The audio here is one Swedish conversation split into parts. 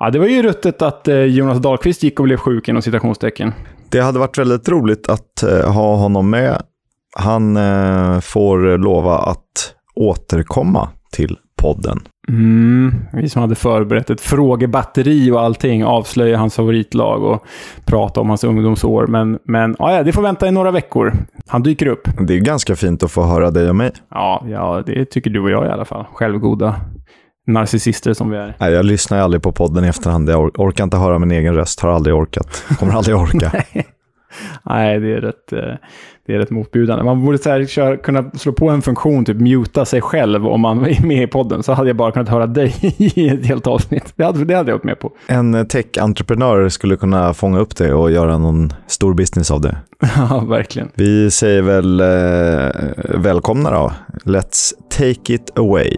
Ja, det var ju ruttet att eh, Jonas Dahlqvist gick och blev sjuk inom citationstecken. Det hade varit väldigt roligt att eh, ha honom med. Han eh, får lova att återkomma till podden. Mm, vi som hade förberett ett frågebatteri och allting, avslöja hans favoritlag och prata om hans ungdomsår. Men, men ja, det får vänta i några veckor. Han dyker upp. Det är ganska fint att få höra dig och mig. Ja, ja det tycker du och jag i alla fall. Självgoda narcissister som vi är. Nej, jag lyssnar aldrig på podden i efterhand. Jag or orkar inte höra min egen röst. Har aldrig orkat. Kommer aldrig orka. Nej, det är rätt, eh, det är rätt motbjudande. Man borde så här, köra, kunna slå på en funktion, typ muta sig själv om man är med i podden. Så hade jag bara kunnat höra dig i ett helt avsnitt. Det hade, det hade jag varit med på. En tech-entreprenör skulle kunna fånga upp det och göra någon stor business av det. Ja, verkligen. Vi säger väl eh, välkomna då. Let's take it away.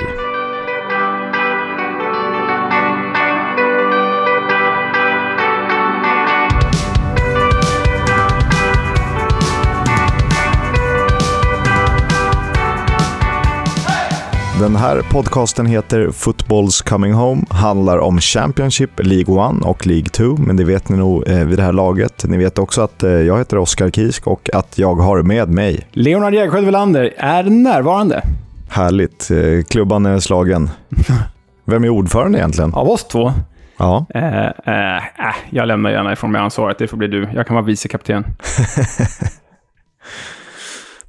Den här podcasten heter Football's Coming Home, handlar om Championship, League 1 och League 2, men det vet ni nog eh, vid det här laget. Ni vet också att eh, jag heter Oskar Kisk och att jag har med mig... Leonard Jägersjö Welander är närvarande. Härligt. Eh, klubban är slagen. Vem är ordförande egentligen? Av oss två? Ja. Eh, eh, jag lämnar gärna ifrån mig ansvaret. Det får bli du. Jag kan vara vicekapten.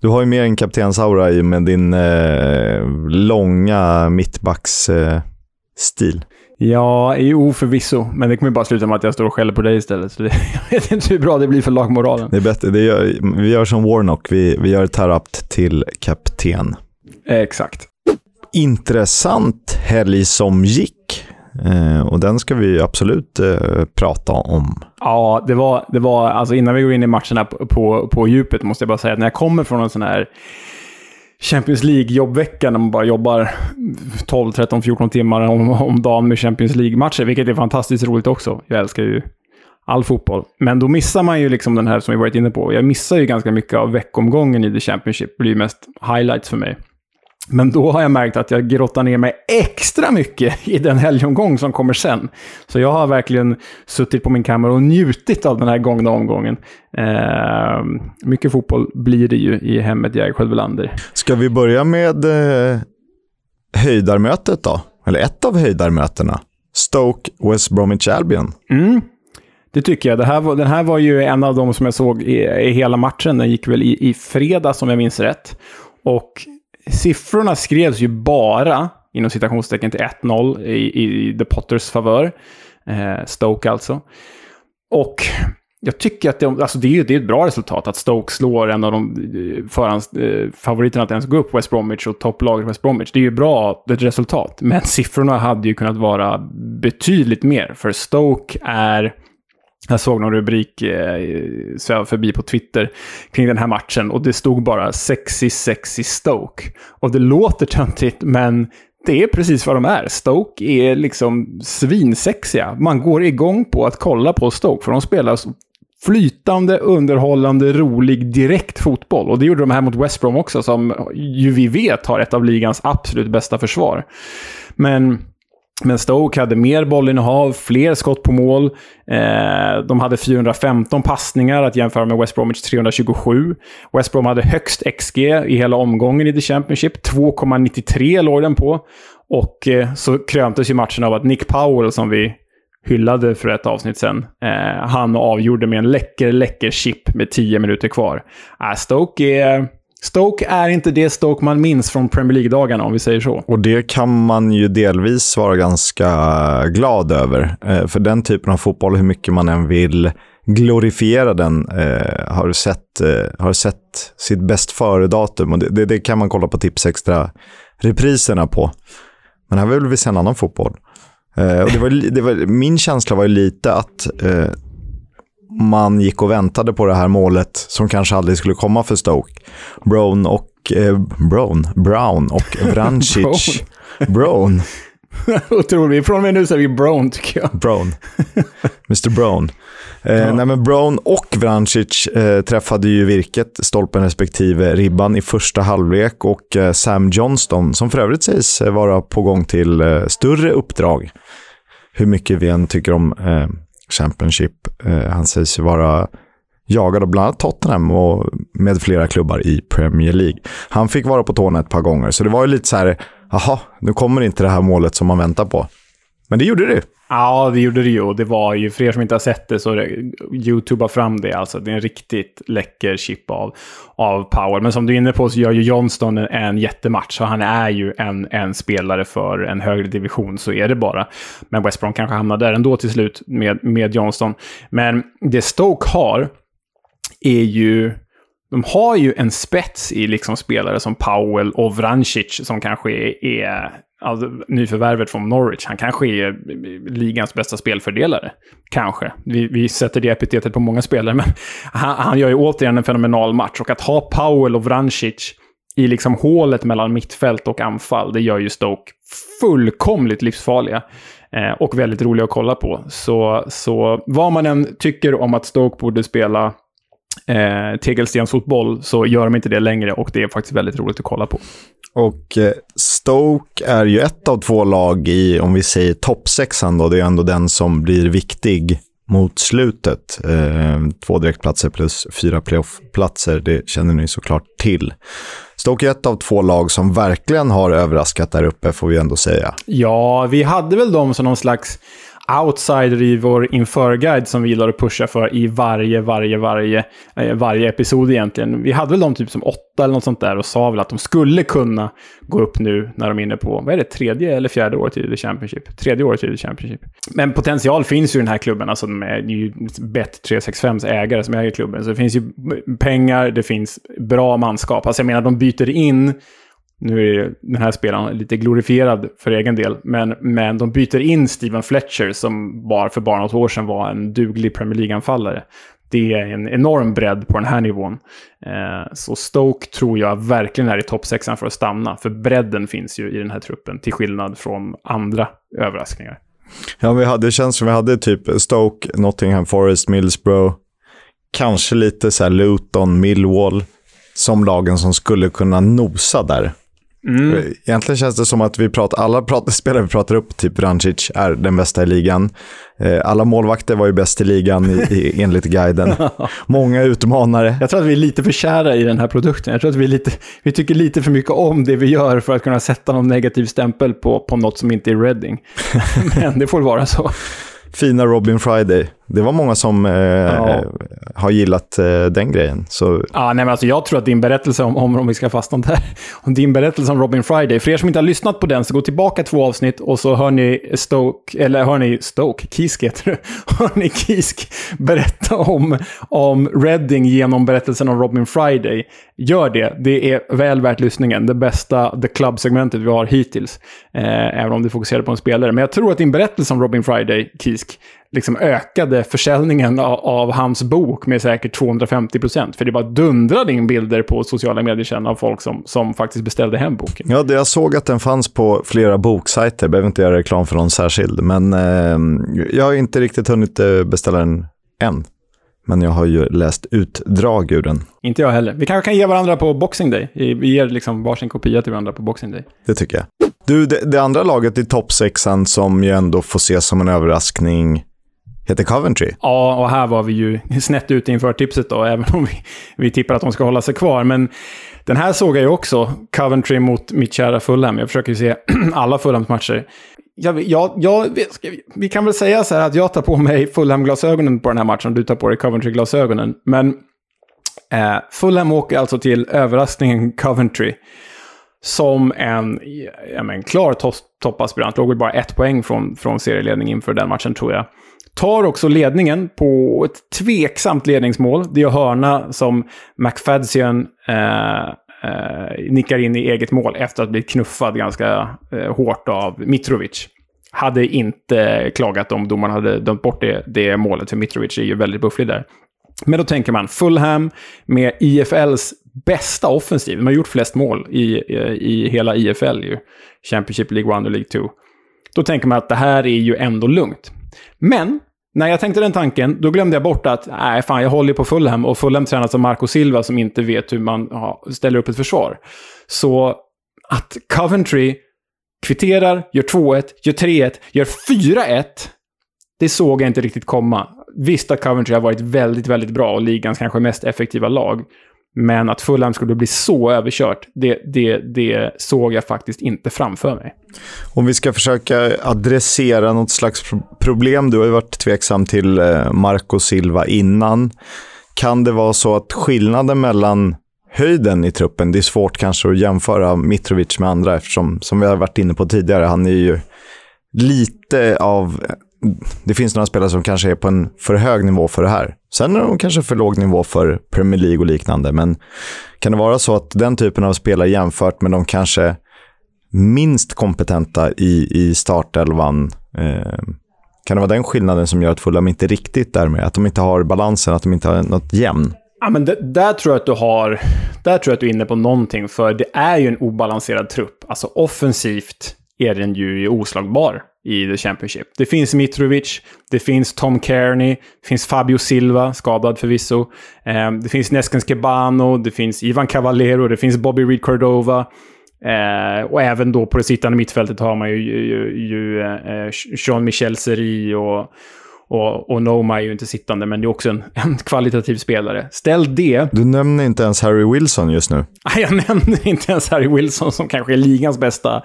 Du har ju mer en kaptensaura i med din eh, långa mittbacksstil. Eh, ja, jo förvisso. Men det kommer bara sluta med att jag står och skäller på dig istället. Så det, jag vet inte hur bra det blir för lagmoralen. Det är bättre. Det gör, vi gör som Warnock. Vi, vi gör Tarapt till kapten. Eh, exakt. Intressant helg som gick. Eh, och den ska vi absolut eh, prata om. Ja, det var, det var, alltså innan vi går in i matcherna på, på, på djupet måste jag bara säga att när jag kommer från en sån här Champions League-jobbvecka när man bara jobbar 12, 13, 14 timmar om, om dagen med Champions League-matcher, vilket är fantastiskt roligt också. Jag älskar ju all fotboll. Men då missar man ju liksom den här som vi varit inne på. Jag missar ju ganska mycket av veckomgången i The Championship. Det blir mest highlights för mig. Men då har jag märkt att jag grottar ner mig extra mycket i den helgomgång som kommer sen. Så jag har verkligen suttit på min kammare och njutit av den här gångna omgången. Eh, mycket fotboll blir det ju i hemmet Jägersjö Welander. Ska vi börja med eh, höjdarmötet då? Eller ett av höjdarmötena. Stoke West Bromwich Albion. Mm. Det tycker jag. Det här var, den här var ju en av de som jag såg i, i hela matchen. Den gick väl i, i fredags om jag minns rätt. Och siffrorna skrevs ju bara, inom citationstecken, till 1-0 i, i The Potters favör. Eh, Stoke alltså. Och jag tycker att det, alltså det, är, det är ett bra resultat att Stoke slår en av de eh, förhandsfavoriterna eh, att ens gå upp, West Bromwich, och topplaget West Bromwich. Det är ju bra ett resultat, men siffrorna hade ju kunnat vara betydligt mer. För Stoke är jag såg någon rubrik eh, förbi på Twitter kring den här matchen och det stod bara “sexy, sexy Stoke”. Och det låter töntigt, men det är precis vad de är. Stoke är liksom svinsexiga. Man går igång på att kolla på Stoke, för de spelar flytande, underhållande, rolig, direkt fotboll. Och det gjorde de här mot West Brom också, som ju vi vet har ett av ligans absolut bästa försvar. Men men Stoke hade mer bollinnehav, fler skott på mål. Eh, de hade 415 passningar att jämföra med West Bromwich 327. West Brom hade högst XG i hela omgången i The Championship. 2,93 låg den på. Och eh, så kröntes ju matchen av att Nick Powell, som vi hyllade för ett avsnitt sen, eh, han avgjorde med en läcker, läcker chip med 10 minuter kvar. Äh, Stoke är Stoke är inte det Stoke man minns från Premier League-dagarna, om vi säger så. Och det kan man ju delvis vara ganska glad över. Eh, för den typen av fotboll, hur mycket man än vill glorifiera den, eh, har, sett, eh, har sett sitt bäst före-datum. Och det, det, det, kan man kolla på Tips Extra-repriserna på. Men här vill vi se en annan fotboll. Eh, och det var, det var, min känsla var ju lite att eh, man gick och väntade på det här målet som kanske aldrig skulle komma för Stoke. Brown och eh, Brown, Brown och Vrancic. Brown. Otroligt. Från och med nu säger vi Brown, tycker jag. Brown. Mr Brown. Eh, ja. nej, men Brown och Vrancic eh, träffade ju virket, stolpen respektive ribban, i första halvlek. Och eh, Sam Johnston, som för övrigt sägs vara på gång till eh, större uppdrag, hur mycket vi än tycker om eh, Championship. Eh, han sägs ju vara jagad av bland annat Tottenham och med flera klubbar i Premier League. Han fick vara på tårna ett par gånger, så det var ju lite så här, jaha, nu kommer inte det här målet som man väntar på. Men det gjorde det Ja, det gjorde det ju. Och det var ju, för er som inte har sett det, så YouTubea fram det. Alltså, det är en riktigt läcker chip av, av Powell. Men som du är inne på så gör ju Johnston en, en jättematch. Så han är ju en, en spelare för en högre division, så är det bara. Men West Brom kanske hamnar där ändå till slut med, med Johnston. Men det Stoke har är ju... De har ju en spets i liksom spelare som Powell och Vrancic som kanske är, alltså, nyförvärvet från Norwich. Han kanske är ligans bästa spelfördelare. Kanske. Vi, vi sätter det epitetet på många spelare, men han, han gör ju återigen en fenomenal match. Och att ha Powell och Vrancic i liksom hålet mellan mittfält och anfall, det gör ju Stoke fullkomligt livsfarliga. Eh, och väldigt roliga att kolla på. Så, så vad man än tycker om att Stoke borde spela eh, tegelstensfotboll så gör de inte det längre och det är faktiskt väldigt roligt att kolla på. Och eh, Stoke är ju ett av två lag i, om vi säger toppsexan då, det är ändå den som blir viktig mot slutet. Eh, två direktplatser plus fyra playoffplatser, det känner ni såklart till. Stoke är ett av två lag som verkligen har överraskat där uppe, får vi ändå säga. Ja, vi hade väl dem som någon slags outsider i vår införguide som vi gillar att pusha för i varje, varje, varje, eh, varje episod egentligen. Vi hade väl dem typ som åtta eller något sånt där och sa väl att de skulle kunna gå upp nu när de är inne på, vad är det, tredje eller fjärde året i The Championship? Tredje året i The Championship. Men potential finns ju i den här klubben, alltså de är ju Bet365s ägare som äger klubben. Så det finns ju pengar, det finns bra manskap. Alltså jag menar, de byter in nu är den här spelaren lite glorifierad för egen del, men, men de byter in Steven Fletcher som bara för bara något år sedan var en duglig Premier League-anfallare. Det är en enorm bredd på den här nivån. Eh, så Stoke tror jag verkligen är i toppsexan för att stanna, för bredden finns ju i den här truppen, till skillnad från andra överraskningar. Ja, vi hade, det känns som vi hade typ Stoke, Nottingham Forest, Middlesbrough, kanske lite så här Luton, Millwall, som lagen som skulle kunna nosa där. Mm. Egentligen känns det som att vi pratar, alla pratar, spelare vi pratar upp, typ Vrancic, är den bästa i ligan. Eh, alla målvakter var ju bäst i ligan i, i, enligt guiden. Många utmanare. Jag tror att vi är lite för kära i den här produkten. Jag tror att vi, lite, vi tycker lite för mycket om det vi gör för att kunna sätta någon negativ stämpel på, på något som inte är Reading. Men det får vara så fina Robin Friday. Det var många som eh, ja. har gillat eh, den grejen. Så... Ja, nej, men alltså, jag tror att din berättelse om, om, om vi ska fastna där, om din berättelse om Robin Friday, för er som inte har lyssnat på den, så gå tillbaka två avsnitt och så hör ni Stoke, eller hör ni Stoke, Kisk heter det, hör ni Kisk berätta om, om Redding genom berättelsen om Robin Friday. Gör det, det är väl värt lyssningen. Det bästa The Club-segmentet vi har hittills. Eh, även om du fokuserar på en spelare. Men jag tror att din berättelse om Robin Friday, Kisk, liksom ökade försäljningen av, av, hans bok med säkert 250 procent. För det bara dundrade in bilder på sociala medier sen av folk som, som faktiskt beställde hem boken. Ja, jag såg att den fanns på flera boksajter. Behöver inte göra reklam för någon särskild. Men eh, jag har inte riktigt hunnit eh, beställa den än. Men jag har ju läst utdrag ur den. Inte jag heller. Vi kanske kan ge varandra på Boxing Day. Vi ger liksom varsin kopia till varandra på Boxing Day. Det tycker jag. Du, det, det andra laget i toppsexan som ju ändå får ses som en överraskning heter Coventry. Ja, och här var vi ju snett ute inför tipset då, även om vi, vi tippar att de ska hålla sig kvar. Men den här såg jag ju också, Coventry mot mitt kära Fulham. Jag försöker ju se alla Fulhams matcher. Jag, jag, jag, vi kan väl säga så här att jag tar på mig Fulham-glasögonen på den här matchen, och du tar på dig Coventry-glasögonen. Men eh, Fulham åker alltså till överraskningen Coventry som en, ja, men, klar to toppaspirant. Låg väl bara ett poäng från, från serieledning inför den matchen, tror jag. Tar också ledningen på ett tveksamt ledningsmål. Det är hörna som McFadzean eh, eh, nickar in i eget mål efter att ha blivit knuffad ganska eh, hårt av Mitrovic. Hade inte klagat om domaren hade dömt bort det, det målet, för Mitrovic är ju väldigt bufflig där. Men då tänker man Fulham med IFLs bästa offensiv. De har gjort flest mål i, eh, i hela IFL ju. Championship League 1 och League 2. Då tänker man att det här är ju ändå lugnt. Men när jag tänkte den tanken, då glömde jag bort att nej, fan, jag håller på Fulham och Fulham tränas av Marco Silva som inte vet hur man ja, ställer upp ett försvar. Så att Coventry kvitterar, gör 2-1, gör 3-1, gör 4-1. Det såg jag inte riktigt komma. Visst att Coventry har varit väldigt, väldigt bra och ligans kanske mest effektiva lag. Men att Fulham skulle bli så överkört, det, det, det såg jag faktiskt inte framför mig. Om vi ska försöka adressera något slags problem. Du har ju varit tveksam till eh, Marco Silva innan. Kan det vara så att skillnaden mellan höjden i truppen, det är svårt kanske att jämföra Mitrovic med andra eftersom, som vi har varit inne på tidigare, han är ju lite av det finns några spelare som kanske är på en för hög nivå för det här. Sen är de kanske för låg nivå för Premier League och liknande. Men kan det vara så att den typen av spelare jämfört med de kanske minst kompetenta i, i startelvan, eh, kan det vara den skillnaden som gör att Fulham inte riktigt är med? Att de inte har balansen, att de inte har något jämn? Ja, men det, där tror jag att du har... Där tror jag att du är inne på någonting, för det är ju en obalanserad trupp. Alltså offensivt är den ju oslagbar i The Championship. Det finns Mitrovic, det finns Tom Kearney, det finns Fabio Silva, skadad förvisso. Eh, det finns Neskens Kebano, det finns Ivan Cavallero, det finns Bobby Reed Cordova. Eh, och även då på det sittande mittfältet har man ju, ju, ju eh, eh Jean-Michel Seri och, och, och Noma är ju inte sittande, men det är också en, en kvalitativ spelare. Ställ det... Du nämner inte ens Harry Wilson just nu. Jag nämner inte ens Harry Wilson som kanske är ligans bästa,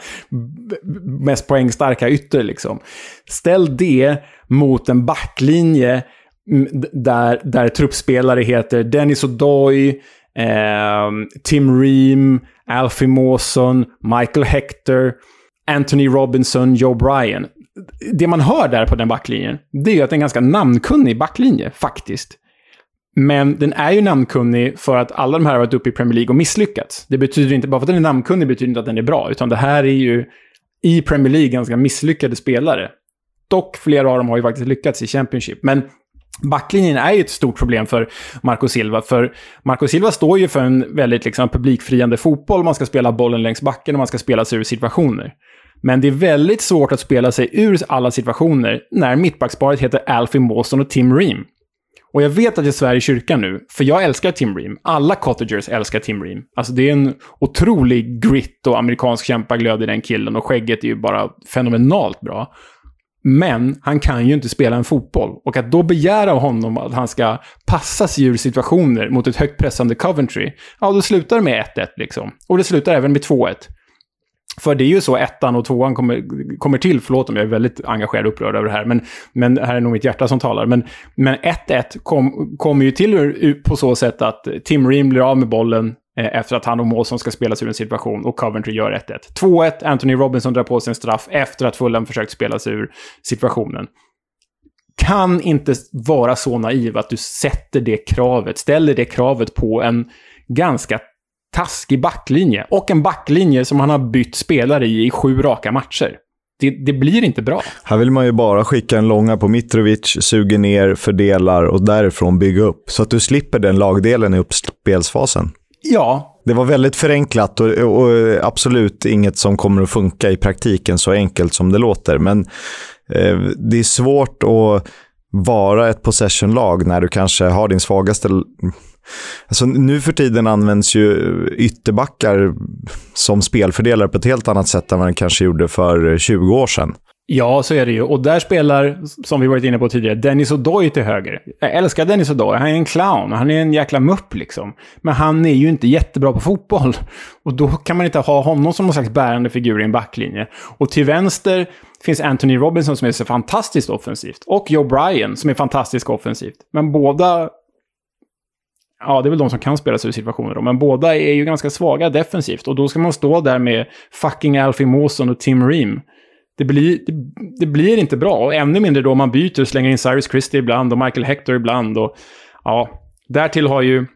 mest poängstarka ytter. Liksom. Ställ det mot en backlinje där, där truppspelare heter Dennis O'Doy, eh, Tim Ream, Alfie Mawson, Michael Hector, Anthony Robinson, Joe Bryan det man hör där på den backlinjen, det är ju att det är en ganska namnkunnig backlinje, faktiskt. Men den är ju namnkunnig för att alla de här har varit uppe i Premier League och misslyckats. Det betyder inte, bara för att den är namnkunnig betyder inte att den är bra, utan det här är ju i Premier League ganska misslyckade spelare. Dock, flera av dem har ju faktiskt lyckats i Championship. Men backlinjen är ju ett stort problem för Marco Silva, för Marco Silva står ju för en väldigt liksom, publikfriande fotboll. Man ska spela bollen längs backen och man ska spela sig ur situationer. Men det är väldigt svårt att spela sig ur alla situationer när mittbacksparet heter Alfie Mawson och Tim Ream. Och jag vet att jag svär i kyrkan nu, för jag älskar Tim Ream. Alla cottagers älskar Tim Ream. Alltså det är en otrolig grit och amerikansk kämpaglöd i den killen och skägget är ju bara fenomenalt bra. Men han kan ju inte spela en fotboll. Och att då begära av honom att han ska passa sig ur situationer mot ett högt pressande Coventry, ja då slutar det med 1-1 liksom. Och det slutar även med 2-1. För det är ju så ettan och tvåan kommer, kommer till, förlåt om jag är väldigt engagerad och upprörd över det här, men, men det här är nog mitt hjärta som talar. Men, men 1-1 kommer kom ju till på så sätt att Tim Ream blir av med bollen eh, efter att han och Målsson ska spela sig ur en situation och Coventry gör 1-1. 2-1, Anthony Robinson drar på sig en straff efter att Fulham försökt spela sig ur situationen. Kan inte vara så naiv att du sätter det kravet, ställer det kravet på en ganska taskig backlinje. Och en backlinje som han har bytt spelare i i sju raka matcher. Det, det, blir inte bra. Här vill man ju bara skicka en långa på Mitrovic, suger ner, fördelar och därifrån bygga upp. Så att du slipper den lagdelen i uppspelsfasen. Ja. Det var väldigt förenklat och, och, absolut inget som kommer att funka i praktiken så enkelt som det låter. Men eh, det är svårt att vara ett possession-lag när du kanske har din svagaste Alltså, nu för tiden används ju ytterbackar som spelfördelare på ett helt annat sätt än vad man kanske gjorde för eh, 20 år sedan. Ja, så är det ju. Och där spelar, som vi varit inne på tidigare, Dennis O'Doy till höger. Jag älskar Dennis O'Doy. Han är en clown. Han är en jäkla mupp liksom. Men han är ju inte jättebra på fotboll. Och då kan man inte ha honom som någon slags bärande figur i en backlinje. Och till vänster finns Anthony Robinson som är så fantastiskt offensivt. Och Joe Bryan som är fantastiskt offensivt. Men båda Ja, det är väl de som kan spela sig ur situationer då, men båda är ju ganska svaga defensivt. Och då ska man stå där med fucking Alfie Mawson och Tim Ream. Det blir, det, det, blir inte bra, och ännu mindre då man byter och slänger in Cyrus Christie ibland och Michael Hector ibland. Och, ja, därtill har ju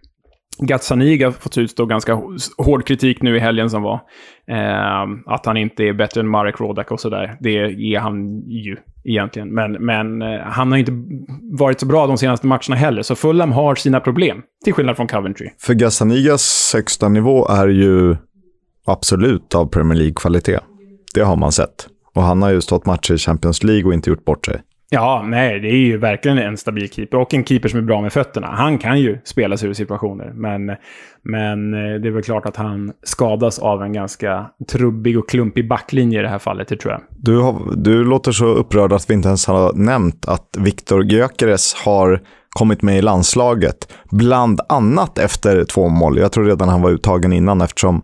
Gazzaniga fått utstå ganska hård kritik nu i helgen som var. Eh, att han inte är bättre än Marek Rodak och sådär. Det är han ju egentligen. Men, men eh, han har inte varit så bra de senaste matcherna heller. Så Fulham har sina problem, till skillnad från Coventry. För Gazzanigas högsta nivå är ju absolut av Premier League-kvalitet. Det har man sett. Och han har ju stått matcher i Champions League och inte gjort bort sig. Ja, nej, det är ju verkligen en stabil keeper. Och en keeper som är bra med fötterna. Han kan ju spela sig ur situationer. Men, men eh, det är väl klart att han skadas av en ganska trubbig och klumpig backlinje i det här fallet, det tror jag. Du, har, du låter så upprörd att vi inte ens har nämnt att Viktor Gyökeres har kommit med i landslaget. Bland annat efter två mål. Jag tror redan han var uttagen innan eftersom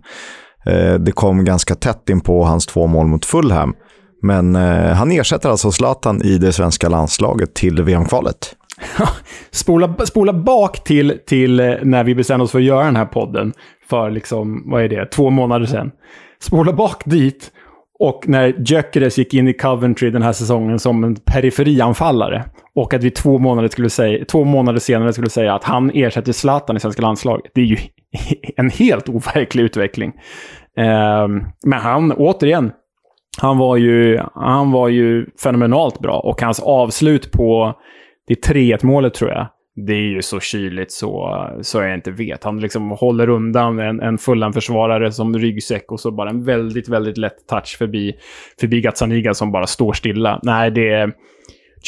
eh, det kom ganska tätt in på hans två mål mot Fulham. Men eh, han ersätter alltså Zlatan i det svenska landslaget till VM-kvalet. spola, spola bak till, till eh, när vi bestämde oss för att göra den här podden för, liksom, vad är det, två månader sedan. Spola bak dit och när Gyökeres gick in i Coventry den här säsongen som en periferianfallare. Och att vi två månader, skulle säga, två månader senare skulle säga att han ersätter Zlatan i svenska landslaget. Det är ju en helt overklig utveckling. Ehm, men han, återigen, han var, ju, han var ju fenomenalt bra. Och hans avslut på det 3-1 målet tror jag, det är ju så kyligt så, så jag inte vet. Han liksom håller undan en, en fullan försvarare som ryggsäck och så bara en väldigt, väldigt lätt touch förbi, förbi Gazzaniga som bara står stilla. Nej, det är...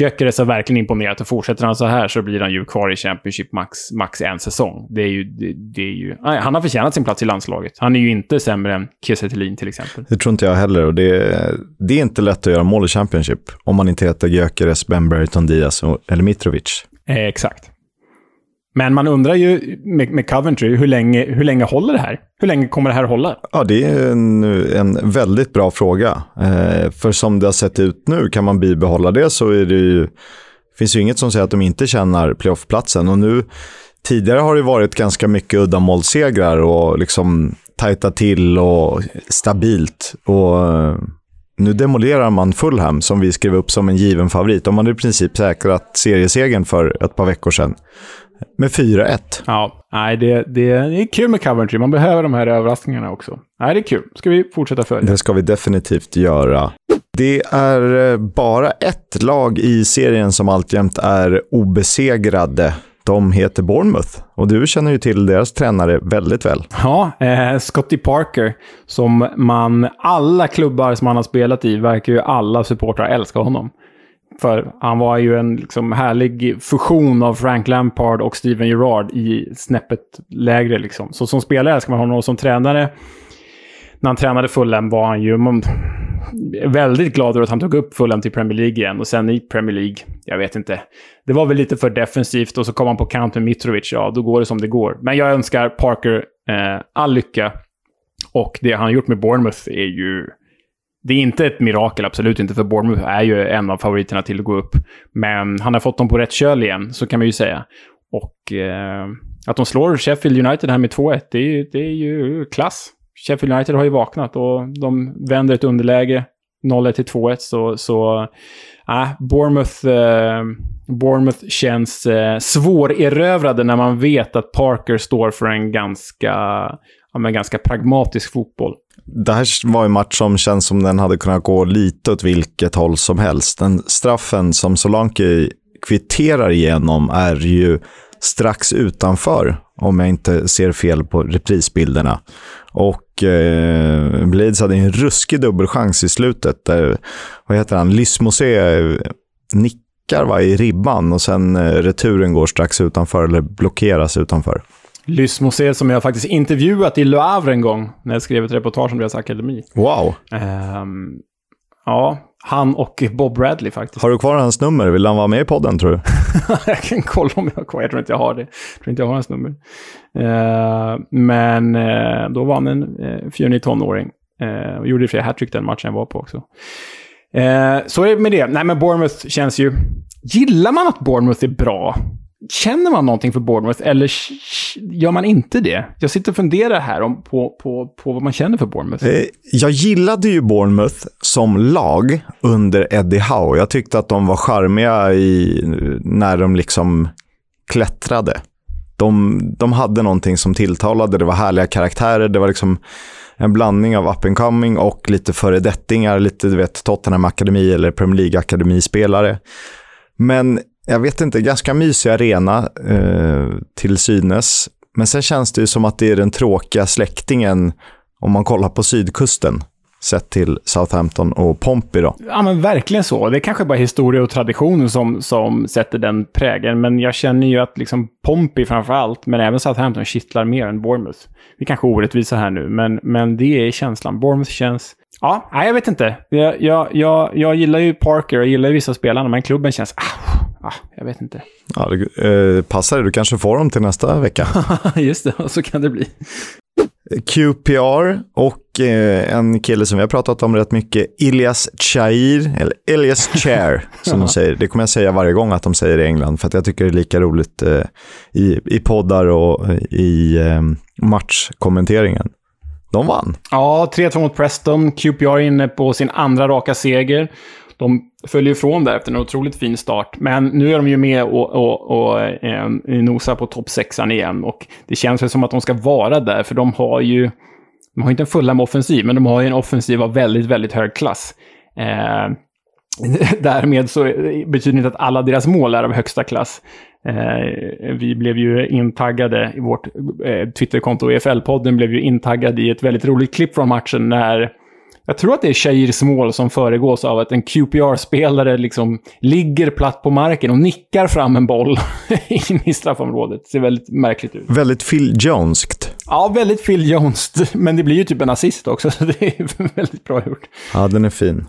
Gyökeres har verkligen imponerat och fortsätter han så här så blir han ju kvar i Championship max, max en säsong. Det är ju, det, det är ju, nej, han har förtjänat sin plats i landslaget. Han är ju inte sämre än Kiese till exempel. Det tror inte jag heller och det, det är inte lätt att göra mål i Championship om man inte heter Gyökeres, Ben Brereton Diaz eller Mitrovic. Eh, exakt. Men man undrar ju med, med, Coventry, hur länge, hur länge håller det här? Hur länge kommer det här hålla? Ja, det är en, en väldigt bra fråga. Eh, för som det har sett ut nu, kan man bibehålla det så är det ju, finns ju inget som säger att de inte tjänar playoffplatsen. Och nu, tidigare har det varit ganska mycket uddamålssegrar och liksom tajta till och stabilt. Och eh, nu demolerar man Fulham, som vi skrev upp som en given favorit. De hade i princip säkrat seriesegern för ett par veckor sedan. Med 4-1. Ja, nej, det, det, det, är kul med Coventry. Man behöver de här överraskningarna också. Nej, det är kul. Ska vi fortsätta följa? Det ska vi definitivt göra. Det är eh, bara ett lag i serien som alltjämt är obesegrade. De heter Bournemouth och du känner ju till deras tränare väldigt väl. Ja, eh, Scotty Parker, som man, alla klubbar som han har spelat i, verkar ju alla supportrar älska honom. För han var ju en liksom, härlig fusion av Frank Lampard och Steven Gerrard i snäppet lägre. Liksom. Så som spelare älskar man honom och som tränare, när han tränade Fulham var han ju man, väldigt glad över att han tog upp Fulham till Premier League igen. Och sen i Premier League, jag vet inte. Det var väl lite för defensivt och så kom han på kant med Mitrovic. Ja, då går det som det går. Men jag önskar Parker eh, all lycka. Och det han har gjort med Bournemouth är ju det är inte ett mirakel, absolut inte, för Bournemouth är ju en av favoriterna till att gå upp. Men han har fått dem på rätt köl igen, så kan man ju säga. Och eh, att de slår Sheffield United här med 2-1, det, är, det är ju klass. Sheffield United har ju vaknat och de vänder ett underläge 0-1 till 2-1, så, så äh, Bournemouth, eh, Bournemouth känns eh, svårerövrade när man vet att Parker står för en ganska, ja, men ganska pragmatisk fotboll det här var en match som känns som den hade kunnat gå lite åt vilket håll som helst. Den straffen som Solanke kvitterar igenom är ju strax utanför, om jag inte ser fel på reprisbilderna. Och eh, Blades hade en ruskig dubbelchans i slutet. Där, vad heter han? Lysmosé eh, nickar va, i ribban och sen eh, returen går strax utanför, eller blockeras utanför. Lysmosé som jag faktiskt intervjuat i Le Havre en gång när jag skrev ett reportage om deras akademi. Wow. Um, ja, han och Bob Bradley faktiskt. Har du kvar hans nummer? Vill han vara med i podden tror du? jag kan kolla om jag har kvar. Jag tror inte jag har det. Jag tror inte jag har hans nummer. Uh, men uh, då var han en uh, fjunig tonåring. Uh, och gjorde fler hattrick den matchen jag var på också. Så är det med det. Nej, men Bournemouth känns ju... Gillar man att Bournemouth är bra Känner man någonting för Bournemouth eller gör man inte det? Jag sitter och funderar här om, på, på, på vad man känner för Bournemouth. Eh, jag gillade ju Bournemouth som lag under Eddie Howe. Jag tyckte att de var charmiga i, när de liksom klättrade. De, de hade någonting som tilltalade, det var härliga karaktärer, det var liksom en blandning av up and coming och lite föredettingar, lite du vet Tottenham Akademi eller Premier League Akademispelare. Men jag vet inte, ganska mysig arena eh, till synes. Men sen känns det ju som att det är den tråkiga släktingen om man kollar på sydkusten. sett till Southampton och Pompey då. Ja, men verkligen så. Det är kanske bara historia och tradition som, som sätter den prägeln, men jag känner ju att liksom Pompey framför allt, men även Southampton kittlar mer än Bournemouth. Vi kanske är orättvisa här nu, men, men det är känslan. Bournemouth känns... Ja, nej, jag vet inte. Jag, jag, jag, jag gillar ju Parker och gillar ju vissa spelarna, men klubben känns... Ah, ah, jag vet inte. Ja, det, eh, passar det. Du kanske får dem till nästa vecka. Just det, så kan det bli. QPR och eh, en kille som vi har pratat om rätt mycket, Ilias Chair, eller Elias Chair som de säger. Det kommer jag säga varje gång att de säger i England, för att jag tycker det är lika roligt eh, i, i poddar och i eh, matchkommenteringen. De vann. Ja, 3-2 mot Preston. QPR inne på sin andra raka seger. De följer ifrån där efter en otroligt fin start. Men nu är de ju med och, och, och eh, nosar på topp sexan igen. Och det känns väl som att de ska vara där, för de har ju... De har inte en med offensiv, men de har ju en offensiv av väldigt, väldigt hög klass. Eh, därmed så betyder det inte att alla deras mål är av högsta klass. Eh, vi blev ju intaggade i vårt eh, Twitterkonto, EFL-podden blev ju intaggad i ett väldigt roligt klipp från matchen när jag tror att det är Shairs mål som föregås av att en QPR-spelare liksom ligger platt på marken och nickar fram en boll in i straffområdet. Det ser väldigt märkligt ut. Väldigt Phil Joneskt. Ja, väldigt Phil Jones. Men det blir ju typ en assist också, så det är väldigt bra gjort. Ja, den är fin.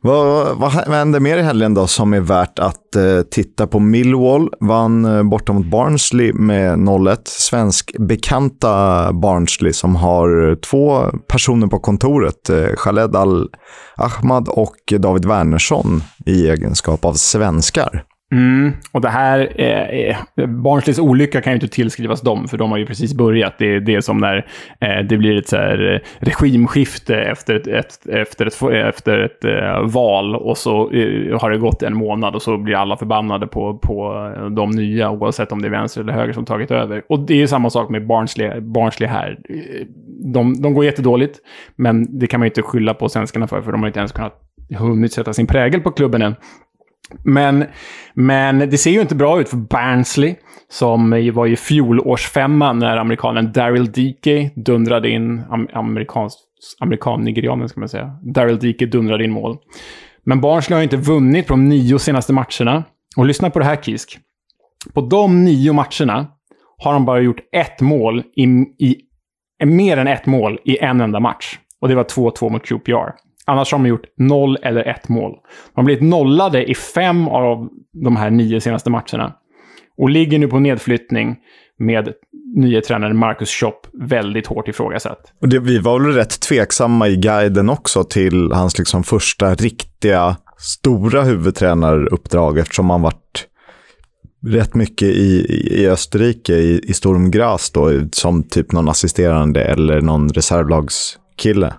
Vad, vad hände mer i helgen då som är värt att eh, titta på? Millwall vann eh, borta mot Barnsley med 0-1. Svensk bekanta Barnsley som har två personer på kontoret. Eh, Khaled Al-Ahmad och David Wernersson i egenskap av svenskar. Mm, och det här, eh, eh, Barnsleys olycka kan ju inte tillskrivas dem, för de har ju precis börjat. Det är, det är som när eh, det blir ett så här, eh, regimskifte efter ett, ett, efter ett, efter ett eh, val och så eh, har det gått en månad och så blir alla förbannade på, på eh, de nya, oavsett om det är vänster eller höger som tagit över. Och det är samma sak med Barnsley, Barnsley här. De, de går jättedåligt, men det kan man ju inte skylla på svenskarna för, för de har inte ens kunnat hunnit sätta sin prägel på klubben än. Men, men det ser ju inte bra ut för Barnsley, som var ju fjolårsfemma när amerikanen Daryl Dickey dundrade in, am, amerikansk, amerikan-nigerianen ska man säga, Daryl Dickey dundrade in mål. Men Barnsley har inte vunnit på de nio senaste matcherna. Och lyssna på det här Kisk. På de nio matcherna har de bara gjort ett mål i, i mer än ett mål i en enda match. Och det var 2-2 mot QPR. Annars har de gjort noll eller ett mål. De har blivit nollade i fem av de här nio senaste matcherna. Och ligger nu på nedflyttning med nye tränaren Marcus Schopp väldigt hårt ifrågasatt. Och det, vi var väl rätt tveksamma i guiden också till hans liksom första riktiga stora huvudtränaruppdrag eftersom han varit rätt mycket i, i Österrike, i, i Sturm Graz då, som typ någon assisterande eller någon reservlagskille.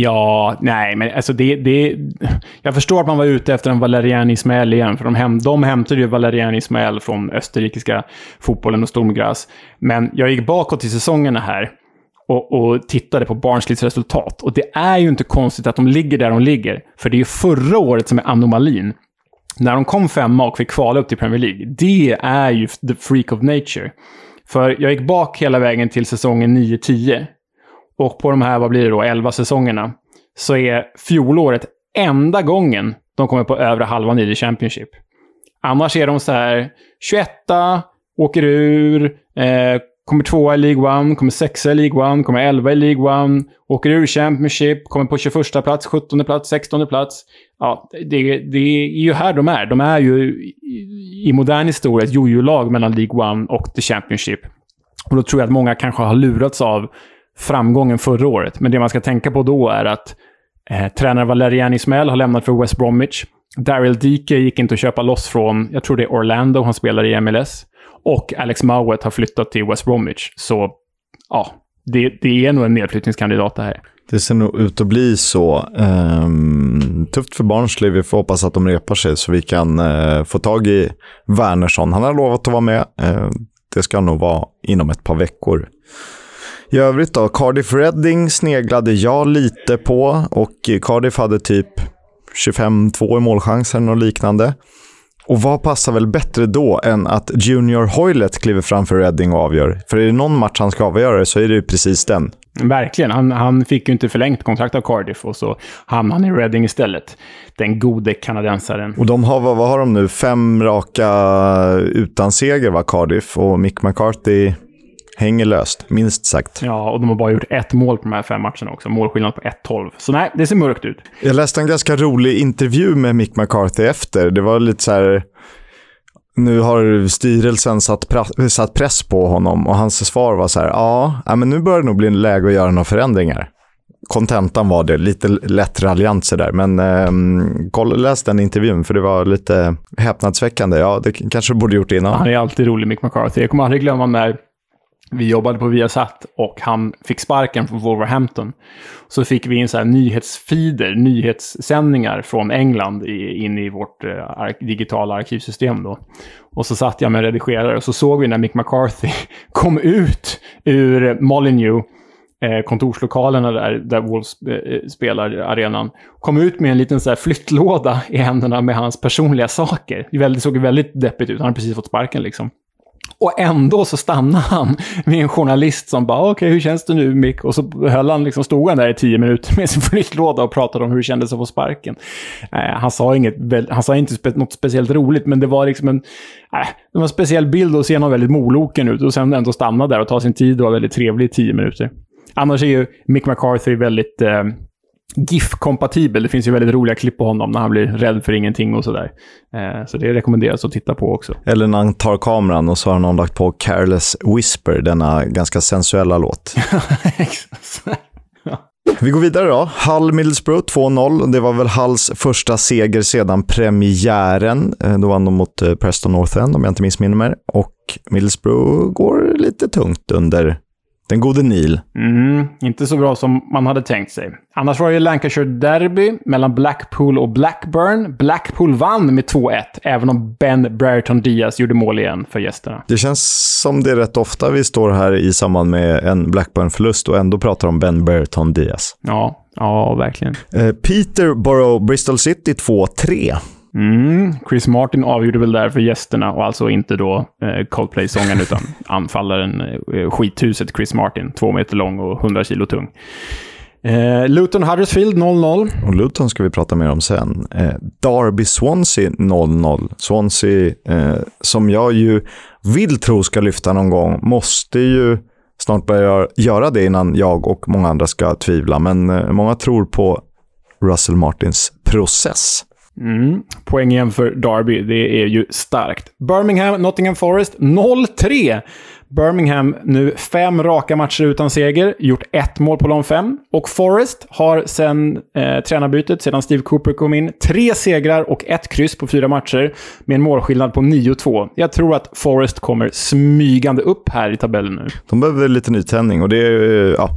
Ja, nej, men alltså det, det... Jag förstår att man var ute efter en Valerian Ismael igen, för de, hem, de hämtade ju Valerian Ismael från österrikiska fotbollen och Stormgras. Men jag gick bakåt i säsongerna här och, och tittade på Barnsleys resultat. Och det är ju inte konstigt att de ligger där de ligger, för det är ju förra året som är anomalin. När de kom femma och fick kvala upp till Premier League. Det är ju the freak of nature. För jag gick bak hela vägen till säsongen 9-10. Och på de här, vad blir det då, 11 säsongerna, så är fjolåret enda gången de kommer på övre halvan i The Championship. Annars är de så här 21 åker ur, eh, kommer tvåa i League 1, kommer sexa i League 1, kommer 11 i League 1, åker ur Championship, kommer på 21 plats, 17 plats, 16 plats. Ja, det, det är ju här de är. De är ju i, i modern historia ett jojo-lag mellan League 1 och The Championship. Och då tror jag att många kanske har lurats av framgången förra året. Men det man ska tänka på då är att eh, tränare Valerian Ismael har lämnat för West Bromwich. Daryl Dike gick inte att köpa loss från, jag tror det är Orlando, han spelar i MLS. Och Alex Mowat har flyttat till West Bromwich. Så ja, det, det är nog en nedflyttningskandidat det här. Det ser nog ut att bli så. Um, tufft för Barnsley. Vi får hoppas att de repar sig så vi kan uh, få tag i Wernersson. Han har lovat att vara med. Uh, det ska nog vara inom ett par veckor. I övrigt då, Cardiff Reading sneglade jag lite på och Cardiff hade typ 25-2 i målchanser och liknande. Och vad passar väl bättre då än att Junior Hoylett kliver fram för Reading och avgör? För är det någon match han ska avgöra så är det ju precis den. Verkligen. Han, han fick ju inte förlängt kontrakt av Cardiff och så hamnade han i Reading istället. Den gode kanadensaren. Och de har, vad, vad har de nu? Fem raka utan seger, va, Cardiff? Och Mick McCarthy hänger löst, minst sagt. Ja, och de har bara gjort ett mål på de här fem matcherna också. Målskillnad på 1-12. Så nej, det ser mörkt ut. Jag läste en ganska rolig intervju med Mick McCarthy efter. Det var lite så här... Nu har styrelsen satt, satt press på honom och hans svar var så här, ja, men nu börjar det nog bli en läge att göra några förändringar. Kontentan var det, lite lätt raljant sådär, men eh, läs den intervjun för det var lite häpnadsväckande. Ja, det kanske borde gjort innan. Han är alltid rolig, Mick McCarthy. Jag kommer aldrig glömma när vi jobbade på Viasat och han fick sparken från Wolverhampton. Så fick vi in så här nyhetsfeeder, nyhetssändningar från England i, in i vårt eh, digitala arkivsystem då. Och så satt jag med redigerare och så såg vi när Mick McCarthy kom ut ur Molyneux, eh, kontorslokalerna där, där Wolves eh, spelar arenan. Kom ut med en liten så här flyttlåda i händerna med hans personliga saker. Det såg väldigt deppigt ut. Han hade precis fått sparken liksom. Och ändå så stannade han med en journalist som bara, okej, okay, hur känns det nu Mick? Och så höll han, liksom, stod han där i tio minuter med sin flyttlåda och pratade om hur det kändes att få sparken. Eh, han sa inget, han sa inte spe, något speciellt roligt, men det var liksom en, eh, det var en speciell bild att se någon väldigt moloken ut och sen ändå stanna där och ta sin tid och vara väldigt trevlig i tio minuter. Annars är ju Mick McCarthy väldigt eh, GIF-kompatibel. Det finns ju väldigt roliga klipp på honom när han blir rädd för ingenting och sådär. Eh, så det rekommenderas att titta på också. Eller när han tar kameran och så har någon lagt på Careless Whisper, denna ganska sensuella låt. Vi går vidare då. Hull Middlesbrough 2-0. Det var väl Hulls första seger sedan premiären. Eh, då vann de mot eh, Preston North End om jag inte missminner mig. Och Middlesbrough går lite tungt under den gode Neil. Mm, inte så bra som man hade tänkt sig. Annars var det Lancashire Derby mellan Blackpool och Blackburn. Blackpool vann med 2-1, även om Ben Brereton Diaz gjorde mål igen för gästerna. Det känns som det är rätt ofta vi står här i samband med en Blackburn-förlust och ändå pratar om Ben Brereton Diaz. Ja, ja verkligen. Eh, Peterborough Bristol City 2-3. Mm, Chris Martin avgjorde väl där för gästerna och alltså inte då eh, Coldplay-sången utan anfallaren, eh, skithuset Chris Martin. Två meter lång och 100 kilo tung. Eh, Luton Huddersfield 0-0. Och Luton ska vi prata mer om sen. Eh, Derby Swansea 0-0. Swansea, eh, som jag ju vill tro ska lyfta någon gång, måste ju snart börja göra det innan jag och många andra ska tvivla. Men eh, många tror på Russell Martins process. Mm. Poäng igen för Derby. Det är ju starkt. Birmingham, Nottingham Forest 0-3. Birmingham nu fem raka matcher utan seger, gjort ett mål på de fem. Och Forest har sen eh, tränarbytet, sedan Steve Cooper kom in, tre segrar och ett kryss på fyra matcher med en målskillnad på 9-2. Jag tror att Forest kommer smygande upp här i tabellen nu. De behöver lite nytändning och det är, ja,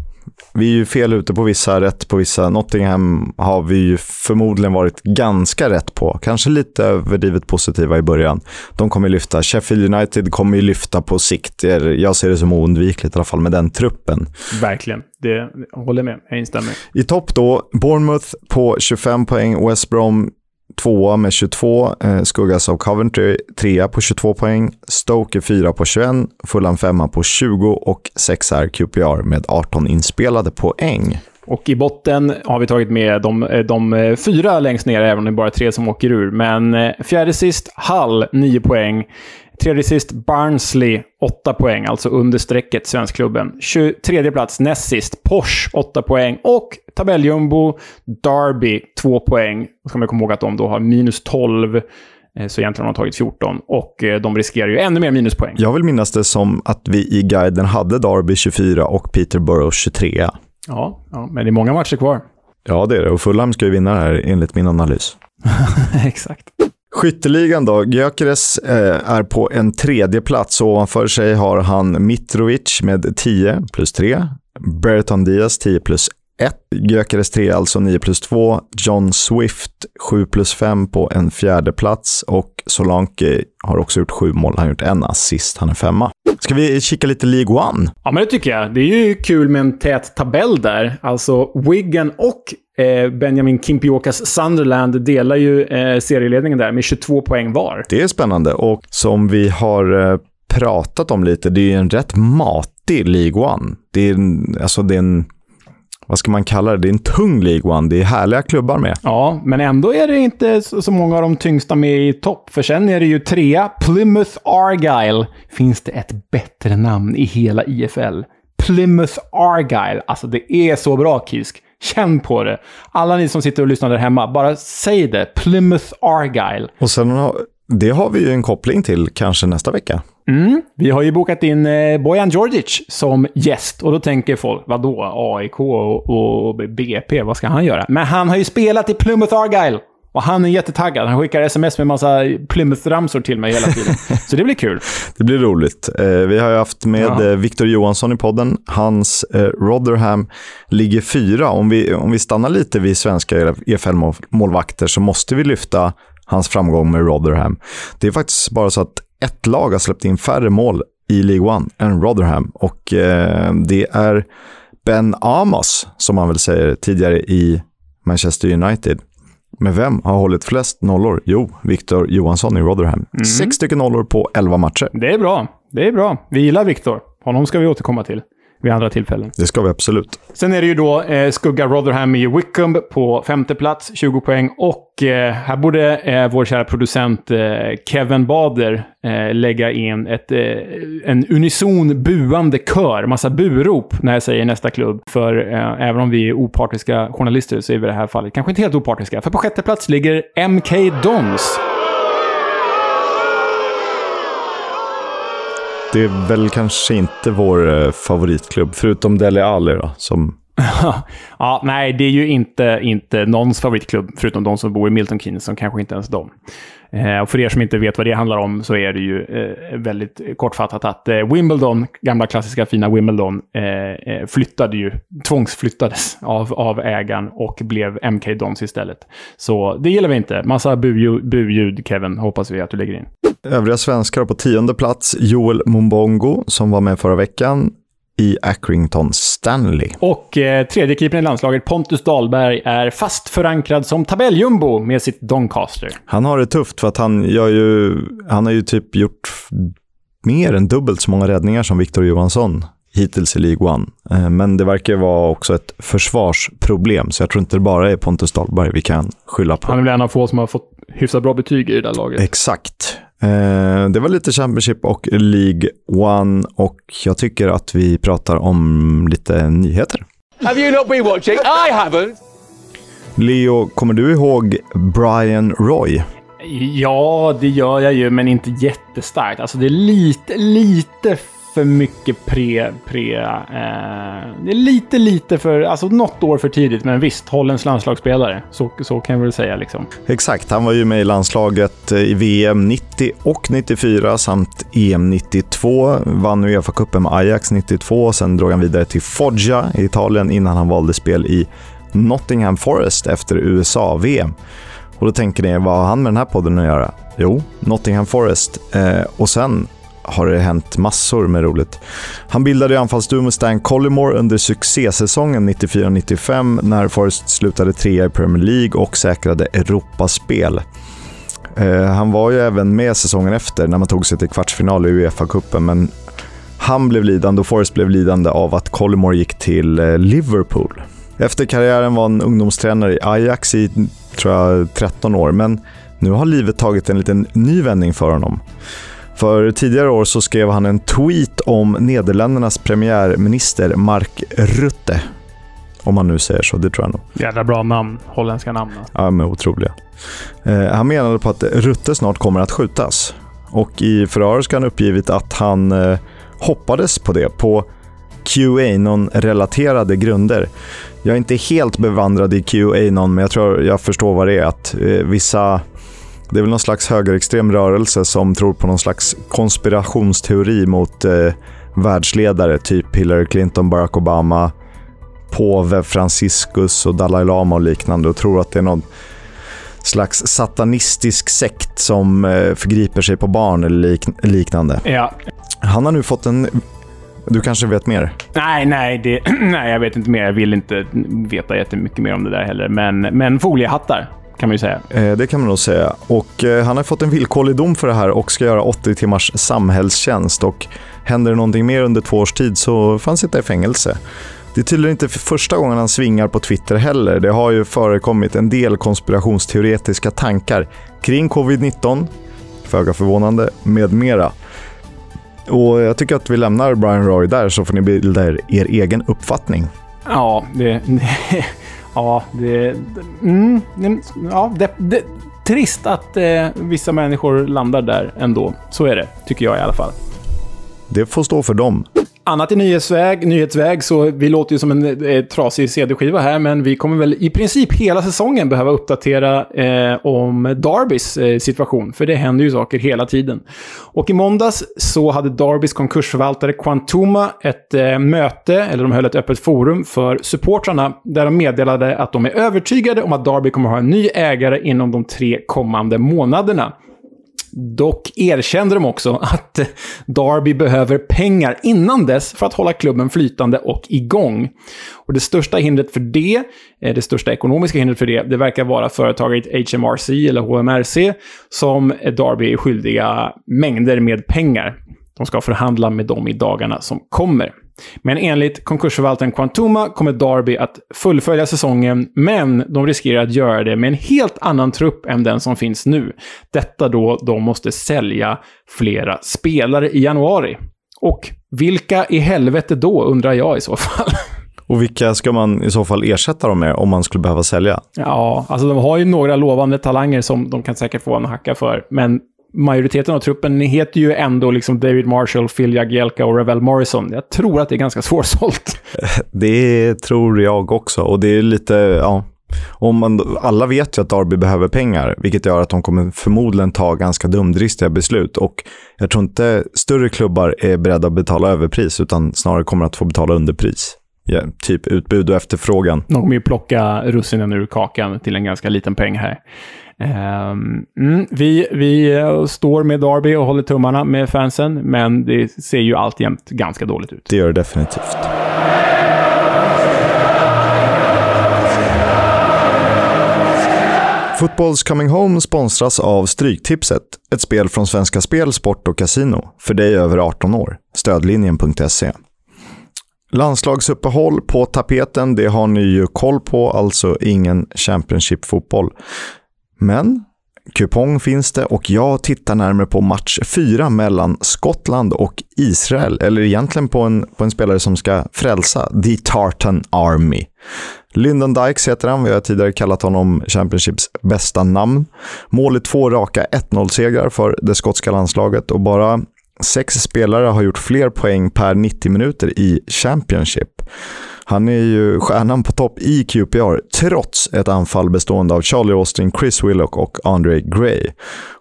vi är ju fel ute på vissa, rätt på vissa. Nottingham har vi ju förmodligen varit ganska rätt på. Kanske lite överdrivet positiva i början. De kommer lyfta. Sheffield United kommer ju lyfta på sikt. Jag ser det som oundvikligt i alla fall med den truppen. Verkligen. Det jag håller med. Jag instämmer. I topp då, Bournemouth på 25 poäng. West Brom tvåa med 22, eh, skuggas av Coventry trea på 22 poäng, Stoke fyra på 21, Fulham femma på 20 och sexa är QPR med 18 inspelade poäng. Och i botten har vi tagit med de, eh, de eh, fyra längst ner, även om det är bara tre som åker ur. Men eh, fjärde sist, Hull, 9 poäng. Tredje sist Barnsley, 8 poäng, alltså under strecket, svenskklubben. 23 plats, näst sist, Porsche, 8 poäng. Och tabelljumbo, Derby, 2 poäng. Då ska man komma ihåg att de då har minus 12. Eh, så egentligen har de tagit 14 och eh, de riskerar ju ännu mer minuspoäng. Jag vill minnas det som att vi i guiden hade Derby 24 och Peterborough 23. Ja, ja, men det är många matcher kvar. Ja, det är det. Och Fulham ska ju vinna det här enligt min analys. Exakt. Skytteligan då. Gyökeres eh, är på en tredje plats och ovanför sig har han Mitrovic med 10 plus 3. Berton Diaz 10 plus 1. Gyökeres 3 alltså 9 plus 2. John Swift 7 plus 5 på en fjärde plats och Solanke har också gjort 7 mål. Han har gjort en assist. Han är femma. Ska vi kika lite League One? Ja, men det tycker jag. Det är ju kul med en tät tabell där. Alltså Wigan och Benjamin Kimpiokas Sunderland delar ju eh, serieledningen där med 22 poäng var. Det är spännande och som vi har eh, pratat om lite, det är en rätt matig League One. Det är, alltså det är en, vad ska man kalla det? Det är en tung League One. Det är härliga klubbar med. Ja, men ändå är det inte så många av de tyngsta med i topp. För sen är det ju trea, Plymouth Argyle. Finns det ett bättre namn i hela IFL? Plymouth Argyle. Alltså det är så bra, Kisk. Känn på det. Alla ni som sitter och lyssnar där hemma, bara säg det. Plymouth Argyle. Och sen har, det har vi ju en koppling till kanske nästa vecka. Mm. Vi har ju bokat in eh, Bojan Djordjic som gäst och då tänker folk, vadå AIK och, och BP, vad ska han göra? Men han har ju spelat i Plymouth Argyle! Och han är jättetaggad. Han skickar sms med massa Plymouth-ramsor till mig hela tiden. Så det blir kul. Det blir roligt. Eh, vi har ju haft med ja. Eh, Victor Johansson i podden. Hans eh, Rotherham ligger fyra. Om vi, om vi stannar lite vid svenska EFL-målvakter så måste vi lyfta hans framgång med Rotherham. Det är faktiskt bara så att ett lag har släppt in färre mål i League One än Rotherham. Och eh, det är Ben Amos, som man väl säger, tidigare i Manchester United. Men vem har hållit flest nollor? Jo, Victor Johansson i Rotherham. Mm. Sex stycken nollor på elva matcher. Det är bra. Det är bra. Vi gillar Victor. Honom ska vi återkomma till vid andra tillfällen. Det ska vi absolut. Sen är det ju då eh, skugga Rotherham i Wickham på femte plats, 20 poäng. Och eh, här borde eh, vår kära producent eh, Kevin Bader eh, lägga in ett, eh, en unison buande kör, massa burop när jag säger nästa klubb. För även om vi är opartiska journalister så är vi i det här fallet kanske inte helt opartiska. För på sjätte plats ligger MK Dons. Det är väl kanske inte vår eh, favoritklubb, förutom Dele Alli då, som... ja, nej, det är ju inte, inte någons favoritklubb, förutom de som bor i Milton Keynes, som kanske inte ens de. Eh, och för er som inte vet vad det handlar om så är det ju eh, väldigt kortfattat att eh, Wimbledon, gamla klassiska fina Wimbledon, eh, eh flyttade ju, tvångsflyttades av, av ägaren och blev MK Dons istället. Så det gillar vi inte. Massa buljud, bu Kevin, hoppas vi att du lägger in. Övriga svenskar på tionde plats, Joel Mumbongo som var med förra veckan i Accrington Stanley. Och eh, tredje keepern i landslaget, Pontus Dahlberg, är fast förankrad som tabelljumbo med sitt Doncaster. Han har det tufft för att han, gör ju, han har ju typ gjort mer än dubbelt så många räddningar som Victor Johansson hittills i League One. Eh, men det verkar vara också ett försvarsproblem, så jag tror inte det bara är Pontus Dahlberg vi kan skylla på. Han är väl en av få som har fått hyfsat bra betyg i det där laget. Exakt. Eh, det var lite Championship och League One och jag tycker att vi pratar om lite nyheter. Have you not been watching? I haven't! Leo, kommer du ihåg Brian Roy? Ja, det gör jag ju, men inte jättestarkt. Alltså det är lite, lite för mycket pre... pre eh, det är lite, lite för... Alltså något år för tidigt, men visst, Hollands landslagsspelare. Så, så kan jag väl säga. Liksom. Exakt, han var ju med i landslaget eh, i VM 90 och 94 samt EM 92. Vann Uefa-cupen med Ajax 92. Sen drog han vidare till Foggia i Italien innan han valde spel i Nottingham Forest efter USA-VM. Och då tänker ni, vad har han med den här podden att göra? Jo, Nottingham Forest. Eh, och sen har det hänt massor med roligt. Han bildade anfallsduo med Stan Collymore under succésäsongen 94-95 när Forrest slutade trea i Premier League och säkrade Europaspel. Eh, han var ju även med säsongen efter när man tog sig till kvartsfinal i Uefa-cupen, men han blev lidande och Forrest blev lidande av att Collymore gick till eh, Liverpool. Efter karriären var han ungdomstränare i Ajax i tror jag, 13 år, men nu har livet tagit en liten ny vändning för honom. För tidigare år så skrev han en tweet om Nederländernas premiärminister Mark Rutte. Om man nu säger så, det tror jag nog. Jävla bra namn. Holländska namn. Ja, men otroliga. Eh, han menade på att Rutte snart kommer att skjutas. Och i förhör ska han uppgivit att han eh, hoppades på det på QAnon-relaterade grunder. Jag är inte helt bevandrad i QAnon, men jag tror jag förstår vad det är. Att eh, vissa det är väl någon slags högerextrem rörelse som tror på någon slags konspirationsteori mot eh, världsledare, typ Hillary Clinton, Barack Obama, påve Franciscus och Dalai Lama och liknande och tror att det är någon slags satanistisk sekt som eh, förgriper sig på barn eller lik liknande. Ja. Han har nu fått en Du kanske vet mer? Nej, nej, det, nej, jag vet inte mer. Jag vill inte veta jättemycket mer om det där heller. Men, men foliehattar kan man ju säga. Eh, det kan man nog säga. Och eh, han har fått en villkorlig dom för det här och ska göra 80 timmars samhällstjänst. Och händer det någonting mer under två års tid så får han sitta i fängelse. Det är tydligen inte för första gången han svingar på Twitter heller. Det har ju förekommit en del konspirationsteoretiska tankar kring covid-19, föga förvånande, med mera. Och jag tycker att vi lämnar Brian Roy där så får ni bilda er, er egen uppfattning. Ja, det... ja, det... Mm, ja, det, det trist att eh, vissa människor landar där ändå. Så är det, tycker jag i alla fall. Det får stå för dem. Annat i nyhetsväg, nyhetsväg, så vi låter ju som en eh, trasig CD-skiva här, men vi kommer väl i princip hela säsongen behöva uppdatera eh, om Darbys eh, situation, för det händer ju saker hela tiden. Och i måndags så hade Darbys konkursförvaltare Quantuma ett eh, möte, eller de höll ett öppet forum för supportrarna, där de meddelade att de är övertygade om att Darby kommer att ha en ny ägare inom de tre kommande månaderna. Dock erkände de också att Darby behöver pengar innan dess för att hålla klubben flytande och igång. Och det största hindret för det, eh, det största ekonomiska hindret för det, det verkar vara företaget HMRC eller HMRC som Darby är skyldiga mängder med pengar. De ska förhandla med dem i dagarna som kommer. Men enligt konkursförvaltaren Quantuma kommer Darby att fullfölja säsongen, men de riskerar att göra det med en helt annan trupp än den som finns nu. Detta då de måste sälja flera spelare i januari. Och vilka i helvete då, undrar jag i så fall. Och vilka ska man i så fall ersätta dem med om man skulle behöva sälja? Ja, alltså de har ju några lovande talanger som de kan säkert få en hacka för. Men majoriteten av truppen heter ju ändå liksom David Marshall, Phil Jagielka och Ravel Morrison. Jag tror att det är ganska svårsålt. Det tror jag också. Och det är lite, ja. Om man, alla vet ju att Darby behöver pengar, vilket gör att de kommer förmodligen ta ganska dumdristiga beslut. Och jag tror inte större klubbar är beredda att betala överpris, utan snarare kommer att få betala underpris. Ja, typ utbud och efterfrågan. De kommer ju plocka russinen ur kakan till en ganska liten peng här. Um, mm, vi, vi eh, står med Darby och håller tummarna med fansen, men det ser ju alltjämt ganska dåligt ut. Det gör det definitivt. Fotbolls Coming Home sponsras av Stryktipset, ett spel från Svenska Spel, Sport och Casino. För dig över 18 år. Stödlinjen.se. Landslagsuppehåll på tapeten, det har ni ju koll på, alltså ingen Championship-fotboll. Men kupong finns det och jag tittar närmare på match 4 mellan Skottland och Israel. Eller egentligen på en, på en spelare som ska frälsa The Tartan Army. Lyndon Dykes heter han, vi har tidigare kallat honom Championships bästa namn. Mål i två raka 1-0-segrar för det skotska landslaget och bara sex spelare har gjort fler poäng per 90 minuter i Championship. Han är ju stjärnan på topp i QPR, trots ett anfall bestående av Charlie Austin, Chris Willock och Andre Gray.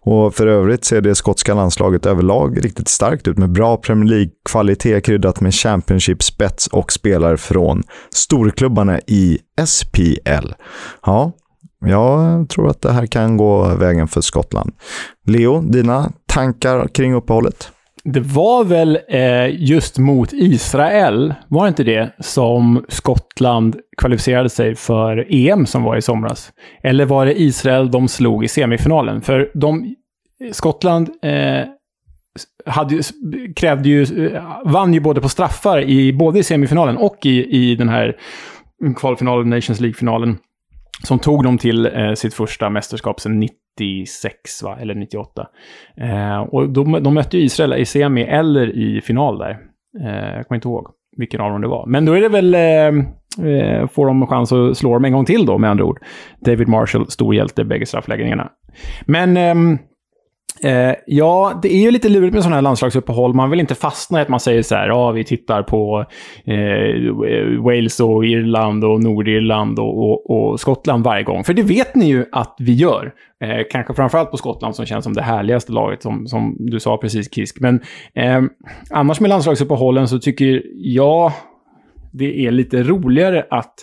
Och för övrigt ser det skotska landslaget överlag riktigt starkt ut med bra Premier League-kvalitet kryddat med Championship-spets och spelare från storklubbarna i SPL. Ja, jag tror att det här kan gå vägen för Skottland. Leo, dina tankar kring uppehållet? Det var väl eh, just mot Israel, var det inte det, som Skottland kvalificerade sig för EM som var i somras? Eller var det Israel de slog i semifinalen? För de, Skottland eh, hade, krävde ju, eh, vann ju både på straffar, i, både i semifinalen och i, i den här kvalfinalen, Nations League-finalen, som tog dem till eh, sitt första mästerskap sedan 90 96, va? eller 98. Eh, och de, de mötte Israel i semi eller i final där. Eh, jag kommer inte ihåg vilken av dem det var. Men då är det väl... Eh, eh får de chans att slå dem en gång till då, med andra ord. David Marshall, stor hjälte, bägge straffläggningarna. Men... Ehm, Eh, ja, det är ju lite lurigt med sådana här landslagsuppehåll. Man vill inte fastna i att man säger så här, ja, vi tittar på eh, Wales och Irland och Nordirland och, och, och, Skottland varje gång. För det vet ni ju att vi gör. Eh, kanske framförallt på Skottland som känns som det härligaste laget, som, som du sa precis Kisk. Men eh, annars med landslagsuppehållen så tycker jag det är lite roligare att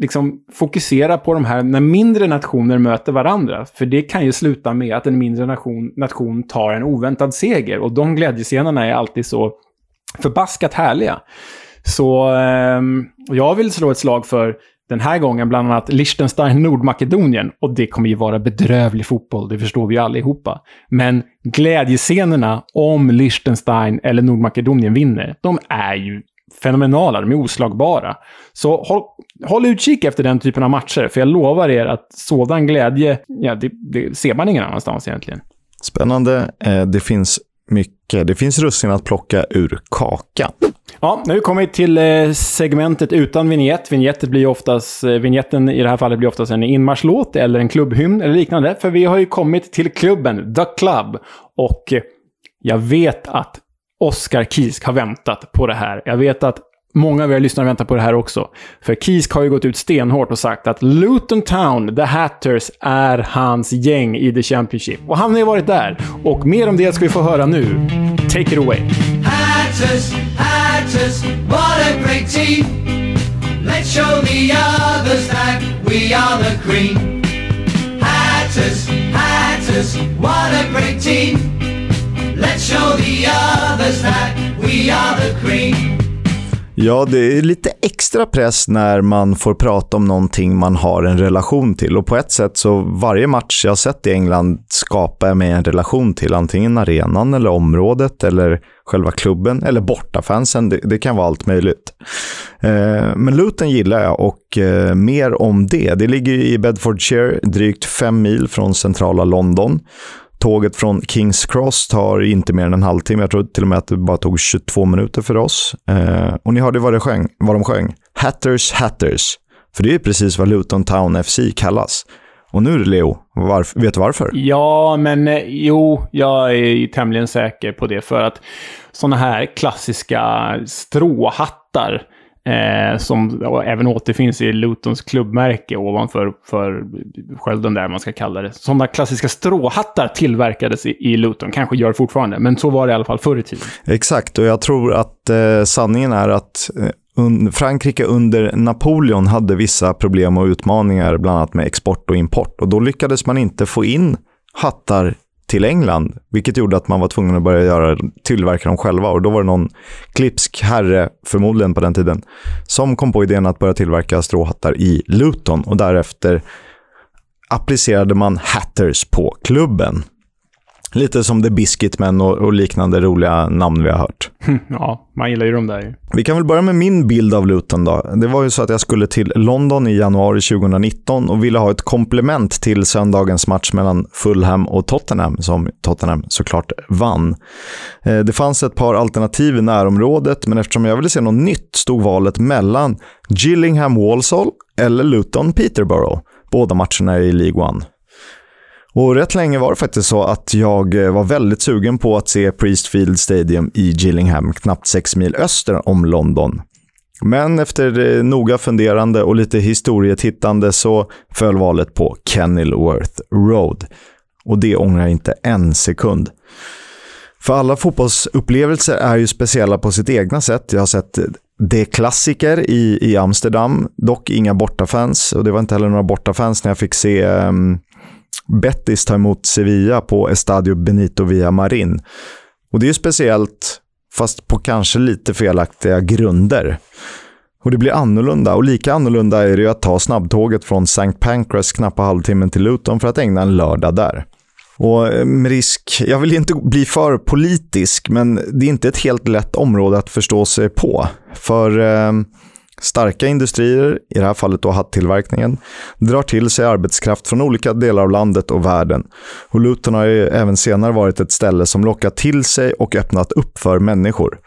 liksom fokusera på de här när mindre nationer möter varandra. För det kan ju sluta med att en mindre nation, nation tar en oväntad seger. Och de glädjescenerna är alltid så förbaskat härliga. Så eh, jag vill slå ett slag för den här gången bland annat Liechtenstein, Nordmakedonien. Och det kommer ju vara bedrövlig fotboll, det förstår vi ju allihopa. Men glädjescenerna om Liechtenstein eller Nordmakedonien vinner, de är ju fenomenala, de är oslagbara. Så håll, håll utkik efter den typen av matcher, för jag lovar er att sådan glädje, ja, det, det ser man ingen annanstans egentligen. Spännande. Eh, det finns mycket. Det finns russin att plocka ur kakan. Ja, nu kommer vi till eh, segmentet utan vignett. Vignetten blir oftast, eh, vignetten i det här fallet blir oftast en inmarschlåt eller en klubbhymn eller liknande. För vi har ju kommit till klubben, The Club. Och jag vet att Oscar Kisk har väntat på det här. Jag vet att många av er lyssnare väntar på det här också. För Kisk har ju gått ut stenhårt och sagt att Luton Town, The Hatters, är hans gäng i The Championship. Och han har ju varit där. Och mer om det ska vi få höra nu. Take it away. Hatters, Hatters, what a great team! Let's show the others that we are the cream. Hatters, Hatters, what a great team! Let's show the others that we are the cream. Ja, det är lite extra press när man får prata om någonting man har en relation till. Och på ett sätt så varje match jag har sett i England skapar jag mig en relation till. Antingen arenan eller området eller själva klubben eller bortafansen. Det, det kan vara allt möjligt. Eh, men Luton gillar jag och eh, mer om det. Det ligger i Bedfordshire, drygt fem mil från centrala London. Tåget från Kings Cross tar inte mer än en halvtimme. Jag tror till och med att det bara tog 22 minuter för oss. Eh, och ni hörde vad, det sjöng, vad de sjöng. Hatters Hatters. För det är precis vad Luton Town FC kallas. Och nu Leo, varf- vet du varför? Ja, men eh, jo, jag är tämligen säker på det. För att sådana här klassiska stråhattar Eh, som även återfinns i Lutons klubbmärke ovanför för skölden där man ska kalla det. Sådana klassiska stråhattar tillverkades i, i Luton, kanske gör fortfarande, men så var det i alla fall förr i tiden. Exakt, och jag tror att eh, sanningen är att eh, un Frankrike under Napoleon hade vissa problem och utmaningar, bland annat med export och import. Och då lyckades man inte få in hattar till England, vilket gjorde att man var tvungen att börja göra, tillverka dem själva. Och då var det någon klipsk herre, förmodligen på den tiden, som kom på idén att börja tillverka stråhattar i Luton och därefter applicerade man Hatters på klubben. Lite som The Biscuitmen och, och, liknande roliga namn vi har hört. Ja, man gillar ju de där. Vi kan väl börja med min bild av Luton då. Det var ju så att jag skulle till London i januari 2019 och ville ha ett komplement till söndagens match mellan Fulham och Tottenham, som Tottenham såklart vann. Eh, det fanns ett par alternativ i närområdet, men eftersom jag ville se något nytt stod valet mellan Gillingham Walsall eller Luton Peterborough. Båda matcherna är i League One. Och rätt länge var det faktiskt så att jag eh, var väldigt sugen på att se Priestfield Stadium i Gillingham, knappt sex mil öster om London. Men efter eh, noga funderande och lite historietittande så föll valet på Kenilworth Road. Och det ångrar jag inte en sekund. För alla fotbollsupplevelser är ju speciella på sitt egna sätt. Jag har sett eh, det klassiker i, i Amsterdam, dock inga bortafans. Och det var inte heller några bortafans när jag fick se um, Betis ta emot Sevilla på Estadio Benito Villamarin. Och det är speciellt, fast på kanske lite felaktiga grunder. Och det blir annorlunda. Och lika annorlunda är det ju att ta snabbtåget från St. Pancras knappa halvtimmen till Luton för att ägna en lördag där. Och eh, med risk, jag vill inte bli för politisk, men det är inte ett helt lätt område att förstå sig på. För eh, Starka industrier, i det här fallet då hattillverkningen, drar till sig arbetskraft från olika delar av landet och världen. Och Luton har ju även senare varit ett ställe som lockat till sig och öppnat upp för människor.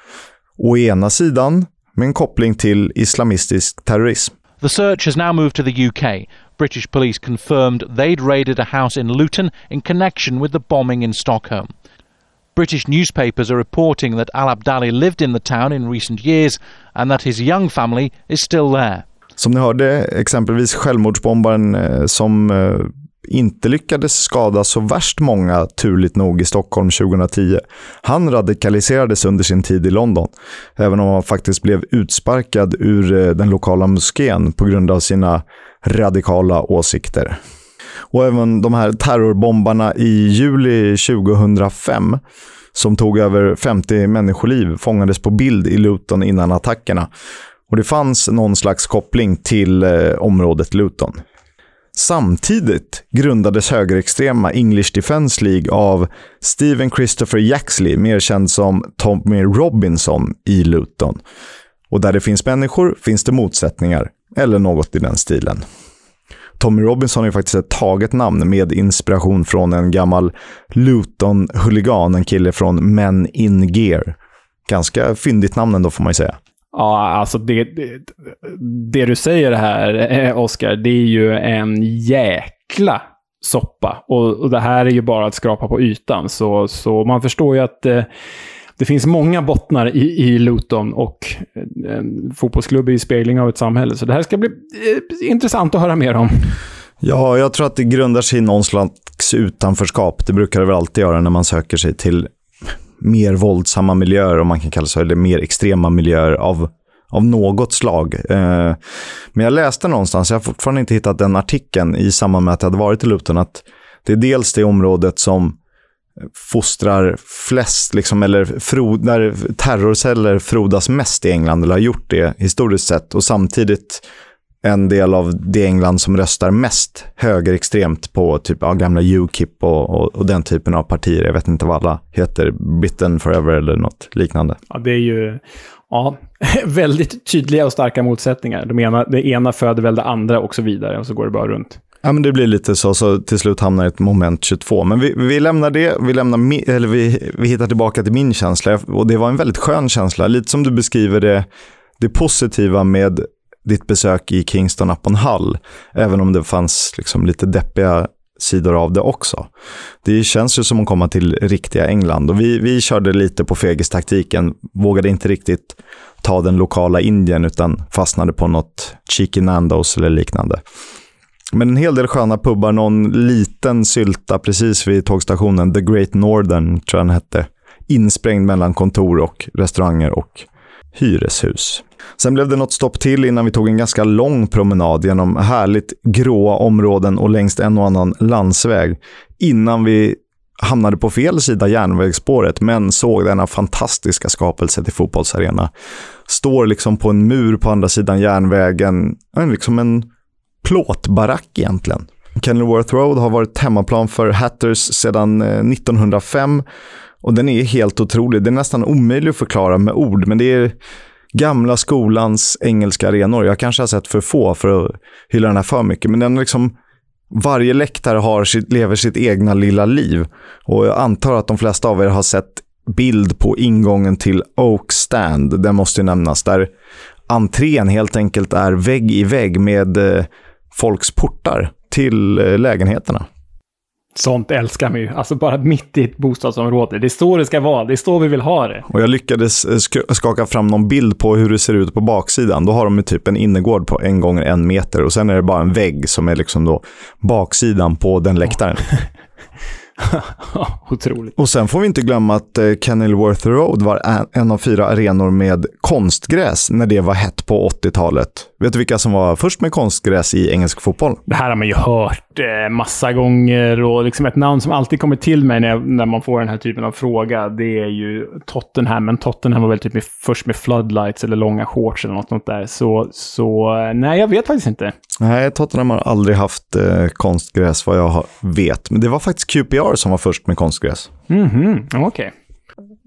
Å ena sidan med en koppling till islamistisk terrorism. The search has now moved to the UK. British police confirmed they'd raided a house in Luton in connection with the bombing in Stockholm. British newspapers are reporting that Al Abdali lived in the town in recent years and that his young family is still there. Som ni hörde, exempelvis självmordsbombaren eh, som eh, inte lyckades skada så värst många, turligt nog, i Stockholm 2010. Han radikaliserades under sin tid i London, även om han faktiskt blev utsparkad ur eh, den lokala moskén på grund av sina radikala åsikter. Och även de här terrorbombarna i juli 2005 som tog över 50 människoliv fångades på bild i Luton innan attackerna. Och det fanns någon slags koppling till eh, området Luton. Samtidigt grundades högerextrema English Defence League av Stephen Christopher Yaxley, mer känd som Tommy Robinson, i Luton. Och där det finns människor finns det motsättningar, eller något i den stilen. Tommy Robinson är faktiskt ett taget namn med inspiration från en gammal Luton-huligan, en kille från Men in Gear. Ganska fyndigt namn ändå får man ju säga. Ja, alltså det, det, det du säger här, eh, Oskar, det är ju en jäkla soppa. Och, och det här är ju bara att skrapa på ytan. Så, så man förstår ju att eh, det finns många bottnar i, i Luton och eh, en fotbollsklubb är ju spegling av ett samhälle. Så det här ska bli eh, intressant att höra mer om. Ja, jag tror att det grundar sig i någon slags utanförskap. Det brukar det väl alltid göra när man söker sig till mer våldsamma miljöer, om man kan kalla det så, eller mer extrema miljöer av, av något slag. Eh, men jag läste någonstans, jag har fortfarande inte hittat den artikeln i samband med att jag hade varit i Luton, att det är dels det området som fostrar flest, liksom, eller frod, där terrorceller frodas mest i England, eller har gjort det historiskt sett, och samtidigt en del av det England som röstar mest högerextremt på typ ja, gamla Ukip och, och, och, den typen av partier. Jag vet inte vad alla heter, Bitten Forever eller något liknande. Ja, det är ju ja, väldigt tydliga och starka motsättningar. De ena, det ena föder väl det andra och så vidare och så går det bara runt. Ja, men det blir lite så, så till slut hamnar ett moment 22. Men vi, vi lämnar det, vi, lämnar, eller vi, vi hittar tillbaka till min känsla. Och det var en väldigt skön känsla, lite som du beskriver det, det positiva med ditt besök i Kingston upon Hull, även om det fanns liksom lite deppiga sidor av det också. Det känns ju som att komma till riktiga England och vi, vi körde lite på fegistaktiken, vågade inte riktigt ta den lokala Indien utan fastnade på något Cheeky Nandos eller liknande. Men en hel del sköna pubbar, någon liten sylta precis vid tågstationen, The Great Northern tror jag den hette, insprängd mellan kontor och restauranger och hyreshus. Sen blev det något stopp till innan vi tog en ganska lång promenad genom härligt gråa områden och längs en och annan landsväg innan vi hamnade på fel sida järnvägsspåret men såg denna fantastiska skapelse till fotbollsarena. Står liksom på en mur på andra sidan järnvägen, liksom en plåtbarack egentligen. Kenilworth Road har varit hemmaplan för Hatters sedan eh, 1905 och den är helt otrolig. Det är nästan omöjligt att förklara med ord, men det är gamla skolans engelska arenor. Jag kanske har sett för få för att hylla den här för mycket, men den liksom varje läktare har sitt, lever sitt egna lilla liv. Och jag antar att de flesta av er har sett bild på ingången till Oak Stand. Den måste ju nämnas. Där entrén helt enkelt är vägg i vägg med eh, folks portar till eh, lägenheterna. Sånt älskar man ju. Alltså bara mitt i ett bostadsområde. Det är så det ska vara. Det är så vi vill ha det. Och jag lyckades eh, skaka fram någon bild på hur det ser ut på baksidan. Då har de typ en innergård på en gånger en meter och sen är det bara en vägg som är liksom då baksidan på den läktaren. Otroligt. Och sen får vi inte glömma att eh, Kenilworth Road var en av fyra arenor med konstgräs när det var hett på 80-talet. Vet du vilka som var först med konstgräs i engelsk fotboll? Det här har man ju hört eh, massa gånger och liksom ett namn som alltid kommer till mig när, när man får den här typen av fråga, det är ju Tottenham. Men Tottenham var väl typ med, först med floodlights eller långa shorts eller något sånt där. Så, så nej, jag vet faktiskt inte. Nej, Tottenham har aldrig haft eh, konstgräs vad jag vet. Men det var faktiskt QPR som var först med konstgräs. Mhm, mm okej. Okay.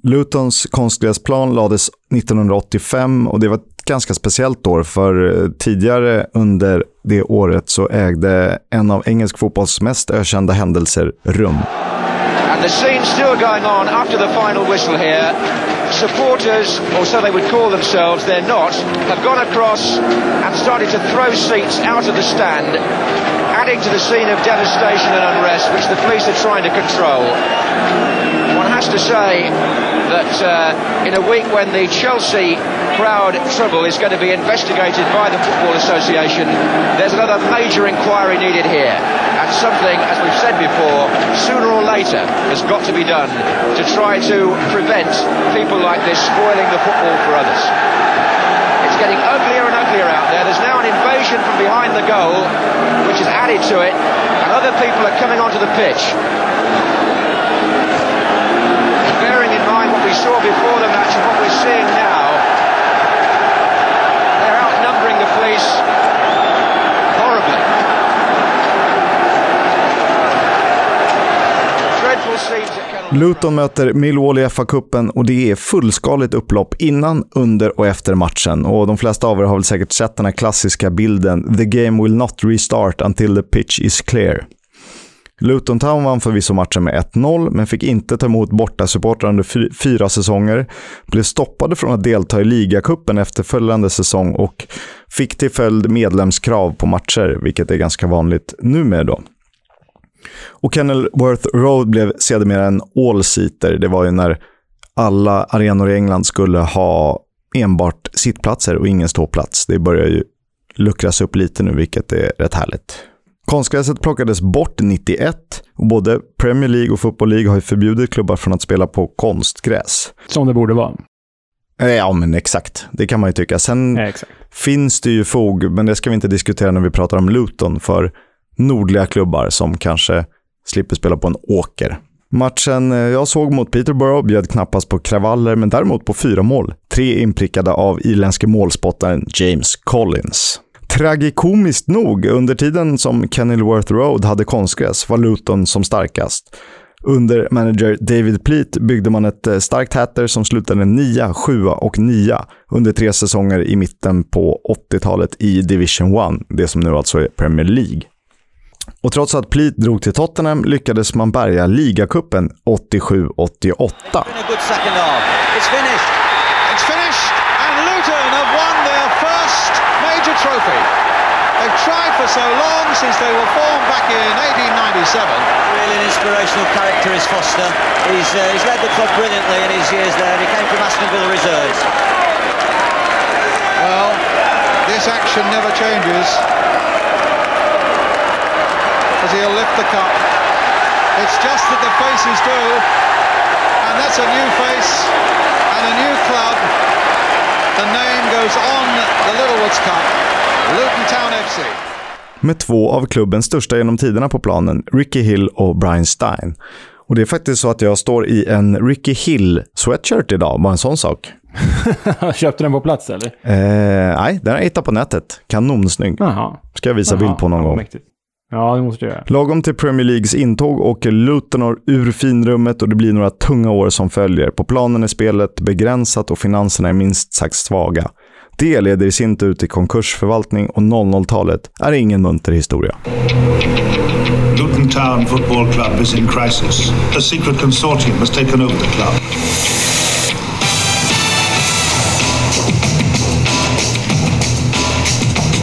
Lutons konstgräsplan lades 1985 och det var ett ganska speciellt år för eh, tidigare under det året så ägde en av engelsk fotbolls mest ökända händelser rum. And the scene still going on after the final whistle here. Supporters, or so they would call themselves, they're not, have gone across and started to throw seats out of the stand, adding to the scene of devastation and unrest which the police are trying to control. One has to say that uh, in a week when the Chelsea crowd trouble is going to be investigated by the Football Association, there's another major inquiry needed here. And something, as we've said before, sooner or later has got to be done to try to prevent people like this spoiling the football for others. It's getting uglier and uglier out there. There's now an invasion from behind the goal, which is added to it, and other people are coming onto the pitch. Mind saw before the match and what we're seeing now, they're outnumbering the police horribly. Dreadful scenes at Luton möter Millwall i FA-cupen och det är fullskaligt upplopp innan, under och efter matchen. Och de flesta av er har väl säkert sett den här klassiska bilden “The game will not restart until the pitch is clear”. Luton Town vann förvisso matchen med 1-0, men fick inte ta emot bortasupportrar under fyra säsonger. Blev stoppade från att delta i ligacupen efter följande säsong och fick till följd medlemskrav på matcher, vilket är ganska vanligt numera då. Och Kenilworth Road blev sedermera en all-seater. Det var ju när alla arenor i England skulle ha enbart sittplatser och ingen ståplats. Det börjar ju luckras upp lite nu, vilket är rätt härligt. Konstgräset plockades bort 91 och både Premier League och Football League har ju förbjudit klubbar från att spela på konstgräs. Som det borde vara. Eh, Ja, men exakt. Det kan man ju tycka. Sen Ja, exakt. finns det ju fog, men det ska vi inte diskutera när vi pratar om Luton, för nordliga klubbar som kanske slipper spela på en åker. Matchen eh, jag såg mot Peterborough bjöd knappast på kravaller, men däremot på fyra mål. Tre inprickade av irländske målspottaren James Collins. Tragikomiskt nog, under tiden som Kenilworth Road hade konstgräs var Luton som starkast. Under manager David Pleat byggde man ett eh, starkt Hatter som slutade 9, 7 och 9 under tre säsonger i mitten på 80-talet i Division 1, det som nu alltså är Premier League. Och trots att Pleat drog till Tottenham lyckades man bärga ligacupen 87-88. trophy. For so long since they were formed back in 1897. Really an inspirational character is Foster. He's, uh, he's led the club brilliantly in his years there. He came from Aston Villa Reserves. Well, this action never changes. As he'll lift the cup. It's just that the faces do, and that's a new face and a new club. The name goes on the Littlewoods Cup, Luton Town FC. Med två av klubbens största genom tiderna på planen, Ricky Hill och Brian Stein. Och det är faktiskt så att jag står i en Ricky Hill sweatshirt idag, bara en sån sak. Köpte den på plats eller? Eh, nej, den har jag hittat på nätet. Kanonsnygg. Jaha. Ska jag visa Jaha, bild på någon gång. mäktigt. Ja, det måste du göra. Lagom till Premier Leagues intåg åker Luton ur finrummet och det blir några tunga år som följer. På planen är spelet begränsat och finanserna är minst sagt svaga. Det leder i sin tur till konkursförvaltning och 00-talet är ingen munter historia. Luton Town Football Club is in crisis. A secret consortium has taken over the club.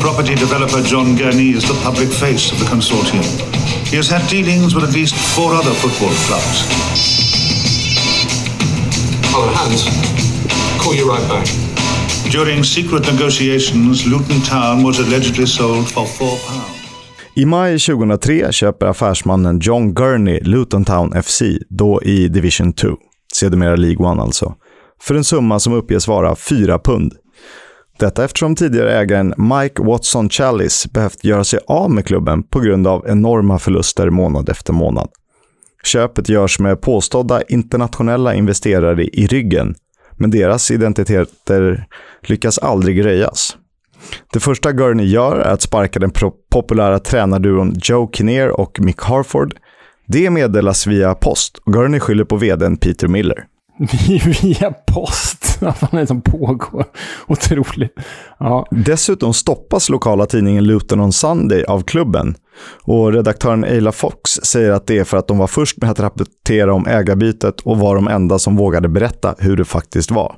Property developer John Gurney is the public face of the consortium. He has had dealings with at least four other football clubs. Oh, Hans, call you right back. During secret negotiations, Luton Town was allegedly sold for four pounds. I maj 2003 köper affärsmannen John Gurney Luton Town FC, då i Division 2, sedermera League 1 alltså, för en summa som uppges vara 4 pund. Detta eftersom tidigare ägaren Mike Watson Challis behövt göra sig av med klubben på grund av enorma förluster månad efter månad. Köpet görs med påstådda internationella investerare i ryggen, men deras identiteter lyckas aldrig röjas. Det första Gurney gör är att sparka den populära tränarduon Joe Kinnear och Mick Harford. Det meddelas via post och Gurney skyller på vdn Peter Miller. Via post. Vad fan är det som pågår? Otroligt. Ja. Dessutom stoppas lokala tidningen Luton on Sunday av klubben. Och redaktören Eila Fox säger att det är för att de var först med att rapportera om ägarbytet och var de enda som vågade berätta hur det faktiskt var.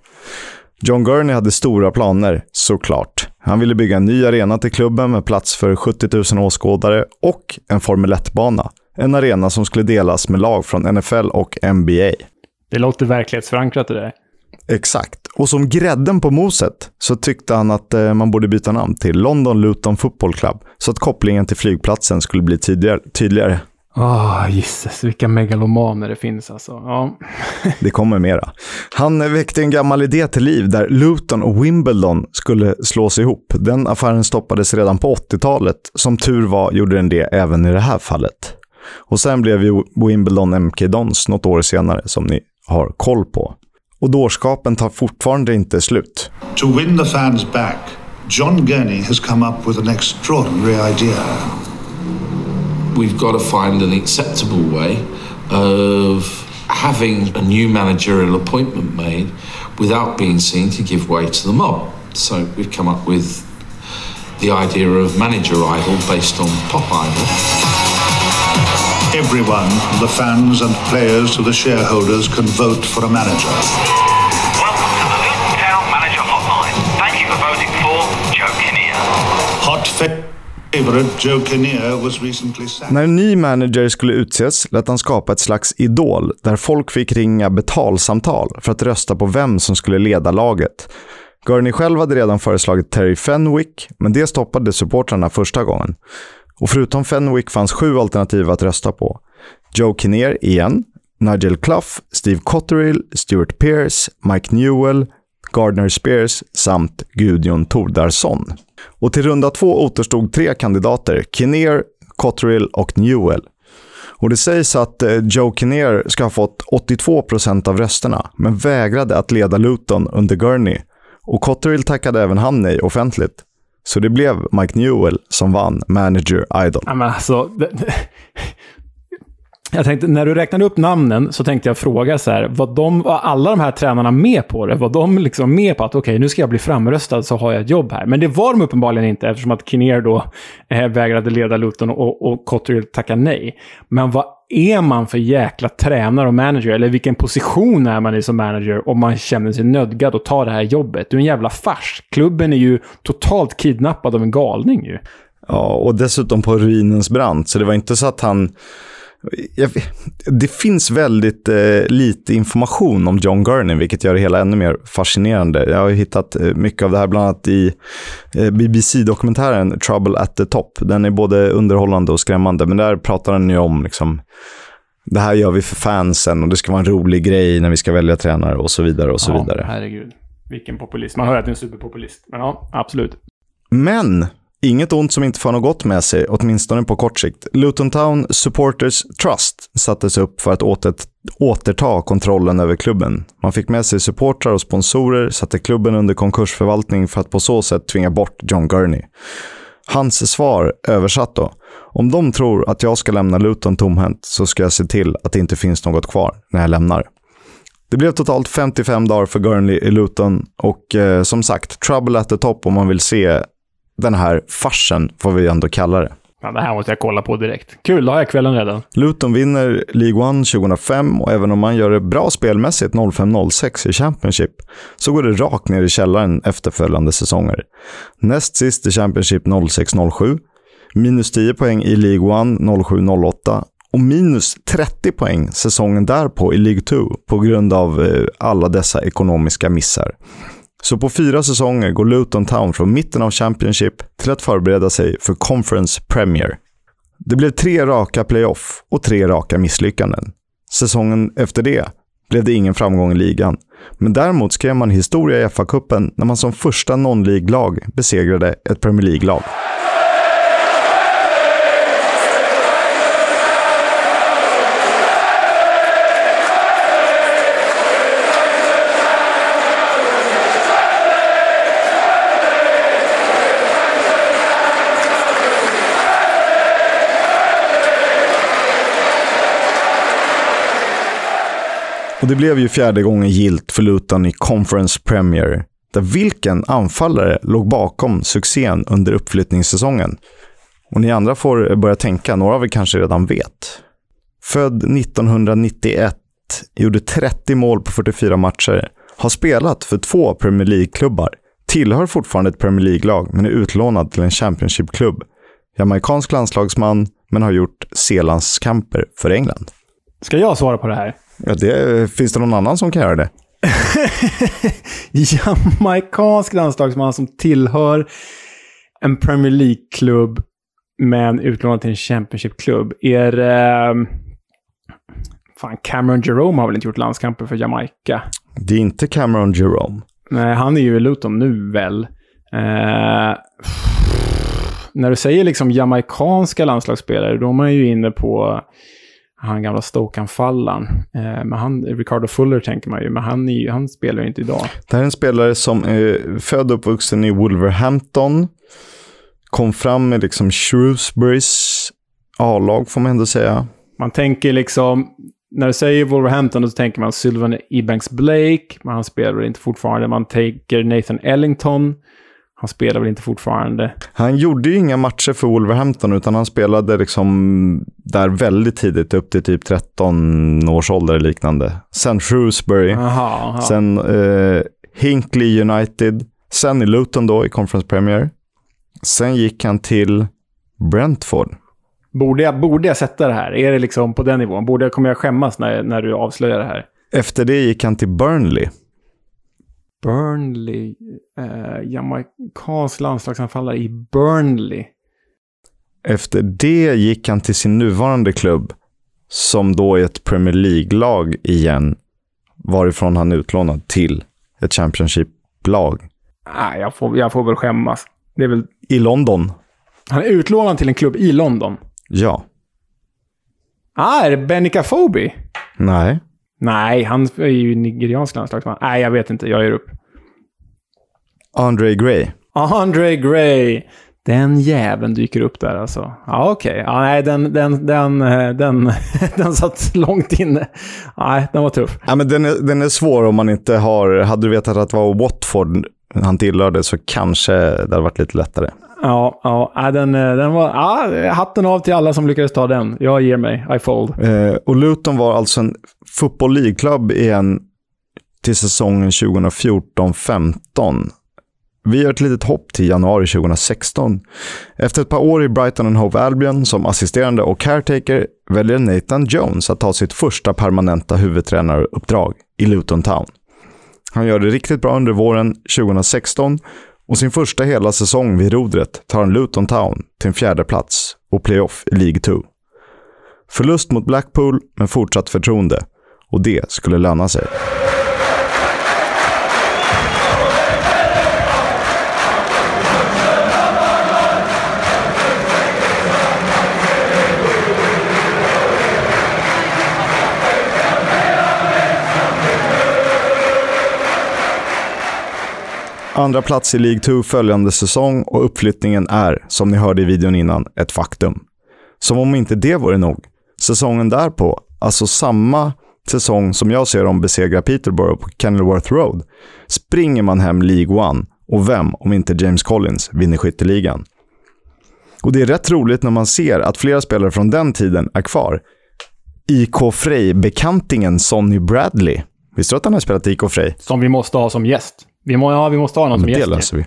John Gurney hade stora planer, såklart. Han ville bygga en ny arena till klubben med plats för 70 000 åskådare och en Formel 1-bana. En arena som skulle delas med lag från NFL och NBA. Det låter verklighetsförankrat det där. Exakt. Och som grädden på moset så tyckte han att eh, man borde byta namn till London Luton Football Club så att kopplingen till flygplatsen skulle bli tydligare. tydligare. Åh, gisses, vilka megalomaner det finns alltså. Ja. Det kommer mera. Han väckte en gammal idé till liv där Luton och Wimbledon skulle slås ihop. Den affären stoppades redan på 80-talet. Som tur var gjorde den det även i det här fallet. Och sen blev ju Wimbledon MK Dons något år senare, som ni har koll på. Och dårskapen tar fortfarande inte slut. To win the fans back, John Gurney has come up with an extraordinary idea. We've got to find an acceptable way of having a new managerial appointment made without being seen to give way to the mob. So we've come up with the idea of manager idol based on pop idol. Everyone, the fans and players to the shareholders, can vote for a manager. Welcome to the Luton Town Manager Hotline. Thank you for voting for Joe Kinnear. Hot Joe Kinnear was recently sacked. När en ny manager skulle utses lät han skapa ett slags idol där folk fick ringa betalsamtal för att rösta på vem som skulle leda laget. Gurney själv hade redan föreslagit Terry Fenwick, men det stoppade supportrarna första gången. Och förutom Fenwick fanns sju alternativ att rösta på. Joe Kinnear igen, Nigel Clough, Steve Cotterill, Stuart Pearce, Mike Newell, Gardner Spears samt Gudjon Tordarsson. Och till runda två återstod tre kandidater, Kinnear, Cotterill och Newell. Och det sägs att eh, Joe Kinnear ska ha fått 82% av rösterna, men vägrade att leda Luton under Gurney. Och Cotterill tackade även han nej offentligt. Så det blev Mike Newell som vann Manager Idol. Ja, men alltså, det, jag tänkte, när du räknade upp namnen så tänkte jag fråga så här, var, de, var alla de här tränarna med på det? Var de liksom med på att okej, okay, nu ska jag bli framröstad så har jag ett jobb här? Men det var de uppenbarligen inte eftersom att Kinnear då eh, vägrade leda Luton och, och Cotterill tackade nej. Men vad är man för jäkla tränare och manager? Eller vilken position är man i som manager om man känner sig nödgad att ta det här jobbet? Du är en jävla fars. Klubben är ju totalt kidnappad av en galning ju. Ja, och dessutom på ruinens brant. Så det var inte så att han det finns väldigt eh, lite information om John Gurney, vilket gör det hela ännu mer fascinerande. Jag har hittat eh, mycket av det här, bland annat i eh, BBC-dokumentären Trouble at the Top. Den är både underhållande och skrämmande, men där pratar den ju om liksom, det här gör vi för fansen och det ska vara en rolig grej när vi ska välja tränare och så vidare och så ja, vidare. Herregud, vilken populist. Man hör att det är en superpopulist, men ja, absolut. Men Inget ont som inte får något gott med sig, åtminstone på kort sikt. Luton Town Supporters Trust sattes upp för att åter, återta kontrollen över klubben. Man fick med sig supportrar och sponsorer, satte klubben under konkursförvaltning för att på så sätt tvinga bort John Gurney. Hans svar, översatt då. Om de tror att jag ska lämna Luton tomhänt så ska jag se till att det inte finns något kvar när jag lämnar. Det blev totalt 55 dagar för Gurnley i Luton och eh, som sagt, trouble at the top om man vill se den här farsen, får vi ändå kalla det. Ja, det här måste jag kolla på direkt. Kul, då har jag kvällen redan. Luton vinner League One 2005 och även om man gör det bra spelmässigt 05-06 i Championship så går det rakt ner i källaren efterföljande säsonger. Näst sist i Championship 06-07, minus 10 poäng i League One 07-08 och minus 30 poäng säsongen därpå i League 2 på grund av eh, alla dessa ekonomiska missar. Så på fyra säsonger går Luton Town från mitten av Championship till att förbereda sig för Conference Premier. Det blev tre raka playoff och tre raka misslyckanden. Säsongen efter det blev det ingen framgång i ligan. Men däremot skrev man historia i FA-cupen när man som första non-League-lag besegrade ett Premier League-lag. Och det blev ju fjärde gången gilt för Luton i Conference Premier, där vilken anfallare låg bakom succén under uppflyttningssäsongen? Och ni andra får börja tänka, några av er kanske redan vet. Född 1991, gjorde 30 mål på 44 matcher, har spelat för två Premier League-klubbar, tillhör fortfarande ett Premier League-lag men är utlånad till en Championship-klubb. Jamaicansk landslagsman, men har gjort C-landskamper för England. Ska jag svara på det här? Ja, det, finns det någon annan som kan göra det? Jamaicansk landslagsman som tillhör en Premier League-klubb men utlånad till en Championship-klubb. Är det... Fan, Cameron Jerome har väl inte gjort landskamper för Jamaica? Det är inte Cameron Jerome. Nej, han är ju i Luton nu väl. Eh, när du säger liksom jamaikanska landslagsspelare, då är man ju inne på han gamla Stoke-anfallaren. Eh, men han, Ricardo Fuller tänker man ju, men han, är, han spelar ju inte idag. Det här är en spelare som är född och uppvuxen i Wolverhampton. Kom fram med liksom Shrewsburys A-lag får man ändå säga. Man tänker liksom, när du säger Wolverhampton, så tänker man Sylvan Ebanks Blake, men han spelar inte fortfarande. Man tänker Nathan Ellington, han spelar väl inte fortfarande. Han gjorde ju inga matcher för Wolverhampton, utan han spelade liksom där väldigt tidigt, upp till typ 13 års ålder eller liknande. Sen Shrewsbury, Aha, aha. sen eh, Hinkley United, sen i Luton då i Conference Premier. Sen gick han till Brentford. Borde jag, borde jag sätta det här? Är det liksom på den nivån? Borde jag, kommer jag skämmas när, när du avslöjar det här? Efter det gick han till Burnley. Burnley. Eh, Jamaicansk landslagsanfallare i Burnley. Efter det gick han till sin nuvarande klubb, som då är ett Premier League-lag igen, varifrån han är utlånad till ett Championship-lag. Nej, jag får, jag får väl skämmas. Det är väl... I London. Han är utlånad till en klubb i London. Ja. Ah, är det Benica Fobi? Nej. Nej, han är ju nigeriansk landslagsman. Nej, jag vet inte. Jag ger upp. Andre Gray. Andre Gray. Den jäveln dyker upp där alltså. Ja, okej. Okay. Ja, nej, den, den, den, den, den satt långt inne. Nej, den var tuff. Ja, men den, är, den är svår om man inte har... Hade du vetat att det var Watford han tillhörde så kanske det hade varit lite lättare. Ja, ja den, den var... Ja, hatten av till alla som lyckades ta den. Jag ger mig. I fold. Eh, och Luton var alltså en Football League Club igen till säsongen 2014-15. Vi gör ett litet hopp till januari 2016. Efter ett par år i Brighton and Hove Albion som assisterande och caretaker väljer Nathan Jones att ta sitt första permanenta huvudtränaruppdrag i Luton Town. Han gör det riktigt bra under våren 2016 och sin första hela säsong vid rodret tar han Luton Town till en fjärde plats och playoff i League 2. Förlust mot Blackpool, men fortsatt förtroende. Och det skulle löna sig. Andra plats i League 2 följande säsong och uppflyttningen är, som ni hörde i videon innan, ett faktum. Som om inte det vore nog. Säsongen därpå, alltså samma säsong som jag ser dem besegra Peterborough på Kenilworth Road, springer man hem League 1 och vem, om inte James Collins, vinner skytteligan. Och det är rätt roligt när man ser att flera spelare från den tiden är kvar. IK Frej-bekantingen Sonny Bradley. Visste du att han har spelat IK Frej? Som vi måste ha som gäst. Vi, må, ja, vi måste ha någon som det gäst. löser vi.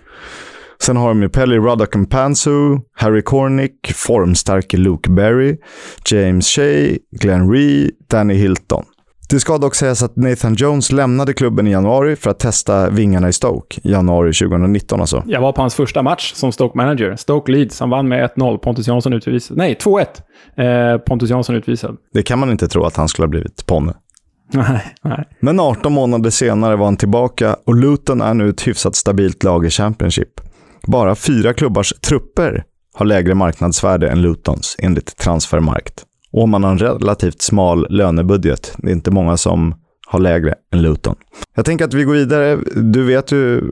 Sen har de ju Pelly Ruddock Pansu, Harry Cornick, formstarke Luke Berry, James Shea, Glenn Ree, Danny Hilton. Det ska dock sägas att Nathan Jones lämnade klubben i januari för att testa vingarna i Stoke. Januari 2019 alltså. Jag var på hans första match som Stoke-manager. Stoke Leeds. Han vann med 1-0. Pontus Jansson utvisad. Nej, 2-1. Eh, Pontus Jansson utvisad. Det kan man inte tro att han skulle ha blivit Ponne. Nej, nej. Men 18 månader senare var han tillbaka och Luton är nu ett hyfsat stabilt lag i Championship. Bara fyra klubbars trupper har lägre marknadsvärde än Lutons enligt Transfermarkt. Och om man har en relativt smal lönebudget, det är inte många som har lägre än Luton. Jag tänker att vi går vidare. Du vet ju,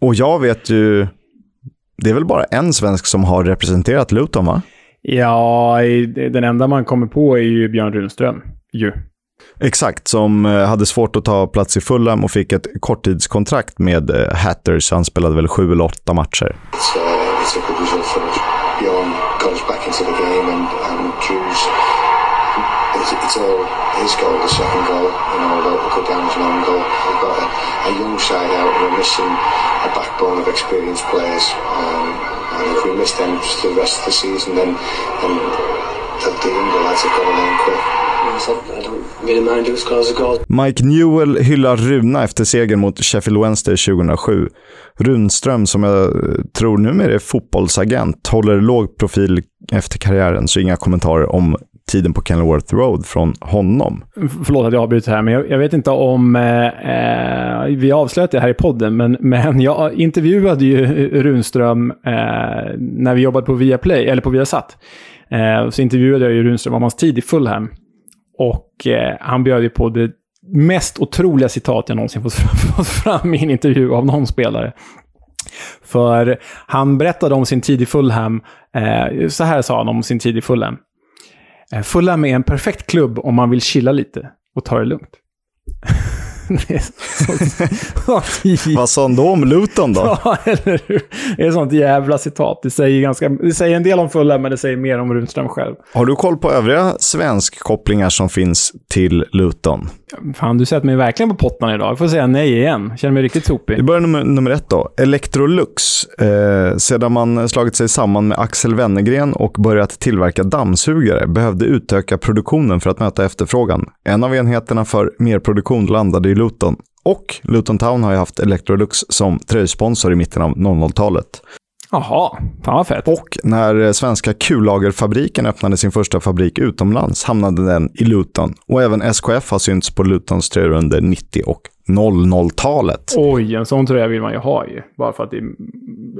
och jag vet ju, det är väl bara en svensk som har representerat Luton va? Ja, den enda man kommer på är ju Björn Runström. Ju. Exakt, som eh, hade svårt att ta plats i Fulham och fick ett korttidskontrakt med eh, Hatters. Han spelade väl sju eller åtta matcher. It's, uh, it's it's, it's all his goal, the second goal, you know, although it could down as an own goal. We've got a, a young side out, we're missing a backbone of experienced players. Um, and if we miss them just the rest of the season, then, then the, the younger lads have got to learn quick. Mike Newell hyllar Runa efter segern mot Sheffield Wednesday 2007. Runström, som jag tror numera är fotbollsagent, håller låg profil efter karriären, så inga kommentarer om tiden på Kenilworth Road från honom. Förlåt att jag avbryter här, men jag, jag vet inte om eh, eh vi avslöjat det här i podden, men, men jag intervjuade ju Runström eh, när vi jobbade på Viaplay, eller på Viasat. Eh, så intervjuade jag ju Runström om hans tid i Fulham. Och eh, han bjöd ju på det mest otroliga citat jag någonsin fått fram, fått fram i en intervju av någon spelare. För han berättade om sin tid i Fulham. Eh, så här sa han om sin tid i Fulham. Eh, Fulham är en perfekt klubb om man vill chilla lite och ta det lugnt. Vad sa han då om Luton då? Ja, eller hur? Det är ett sånt jävla citat. Det säger, ganska, det säger en del om Fulham, men det säger mer om Runström själv. Har du koll på övriga svenskkopplingar som finns till Luton? Fan, du sätter mig verkligen på pottan idag. Jag får säga nej igen. Känner mig riktigt sopig. Vi börjar nummer, nummer ett då. Electrolux. Eh, sedan man slagit sig samman med Axel Wennergren och börjat tillverka dammsugare behövde utöka produktionen för att möta efterfrågan. En av enheterna för merproduktion landade i Luton. Och Luton Town har ju haft Electrolux som tröjsponsor i mitten av 00-talet. Jaha, fan vad fett. Och när svenska kullagerfabriken öppnade sin första fabrik utomlands hamnade den i Luton. Och även SKF har synts på Lutons tröjor under 90 och 00-talet. Oj, en sån tröja vill man ju ha ju. Bara för att det är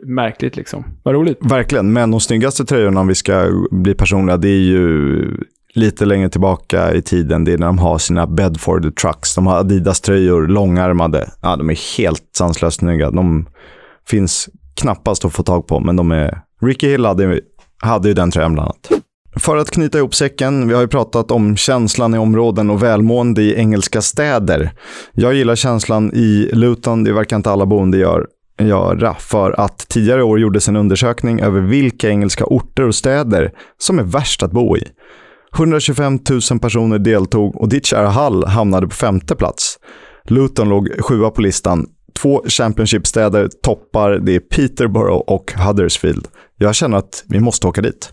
märkligt liksom. Vad roligt. Verkligen, men de snyggaste tröjorna om vi ska bli personliga, det är ju lite längre tillbaka i tiden. Det är när de har sina Bedford Trucks. De har Adidas-tröjor, långärmade. Ja, de är helt sanslöst snygga. De finns knappast att få tag på, men de är... Ricky Hill hade, hade ju den tröjan bland annat. För att knyta ihop säcken, vi har ju pratat om känslan i områden och välmående i engelska städer. Jag gillar känslan i Luton, det verkar inte alla boende gör, göra, för att tidigare år gjordes en undersökning över vilka engelska orter och städer som är värst att bo i. 125 000 personer deltog och ditt kära Hull hamnade på femte plats. Luton låg sjua på listan. Två Championship-städer toppar, det är Peterborough och Huddersfield. Jag känner att vi måste åka dit.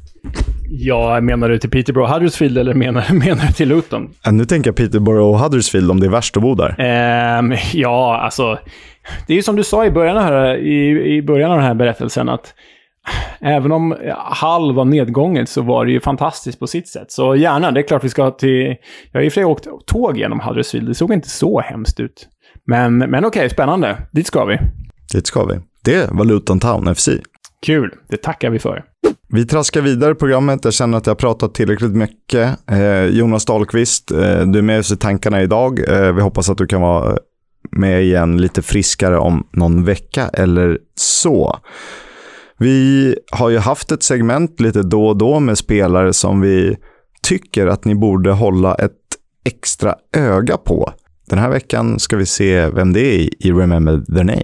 Ja, menar du till Peterborough Huddersfield eller menar, menar du till Luton? Ja, nu tänker jag Peterborough och Huddersfield om det är värst att bo där. Ehm, ja, alltså. Det är ju som du sa i början, här, i, i början av den här berättelsen att även om Hall var nedgånget så var det ju fantastiskt på sitt sätt. Så gärna, det är klart vi ska till... Jag har för sig åkt tåg genom Huddersfield. Det såg inte så hemskt ut. Men, men okej, spännande. Dit ska vi. Dit ska vi. Det var Luton Town FC. Kul, det tackar vi för. Vi traskar vidare i programmet. Jag känner att jag har pratat tillräckligt mycket. Eh, Jonas Dahlqvist, eh, du är med oss i tankarna idag. Eh, vi hoppas att du kan vara med igen lite friskare om någon vecka eller så. Vi har ju haft ett segment lite då och då med spelare som vi tycker att ni borde hålla ett extra öga på. Den här veckan ska vi se vem det är i Remember the Name.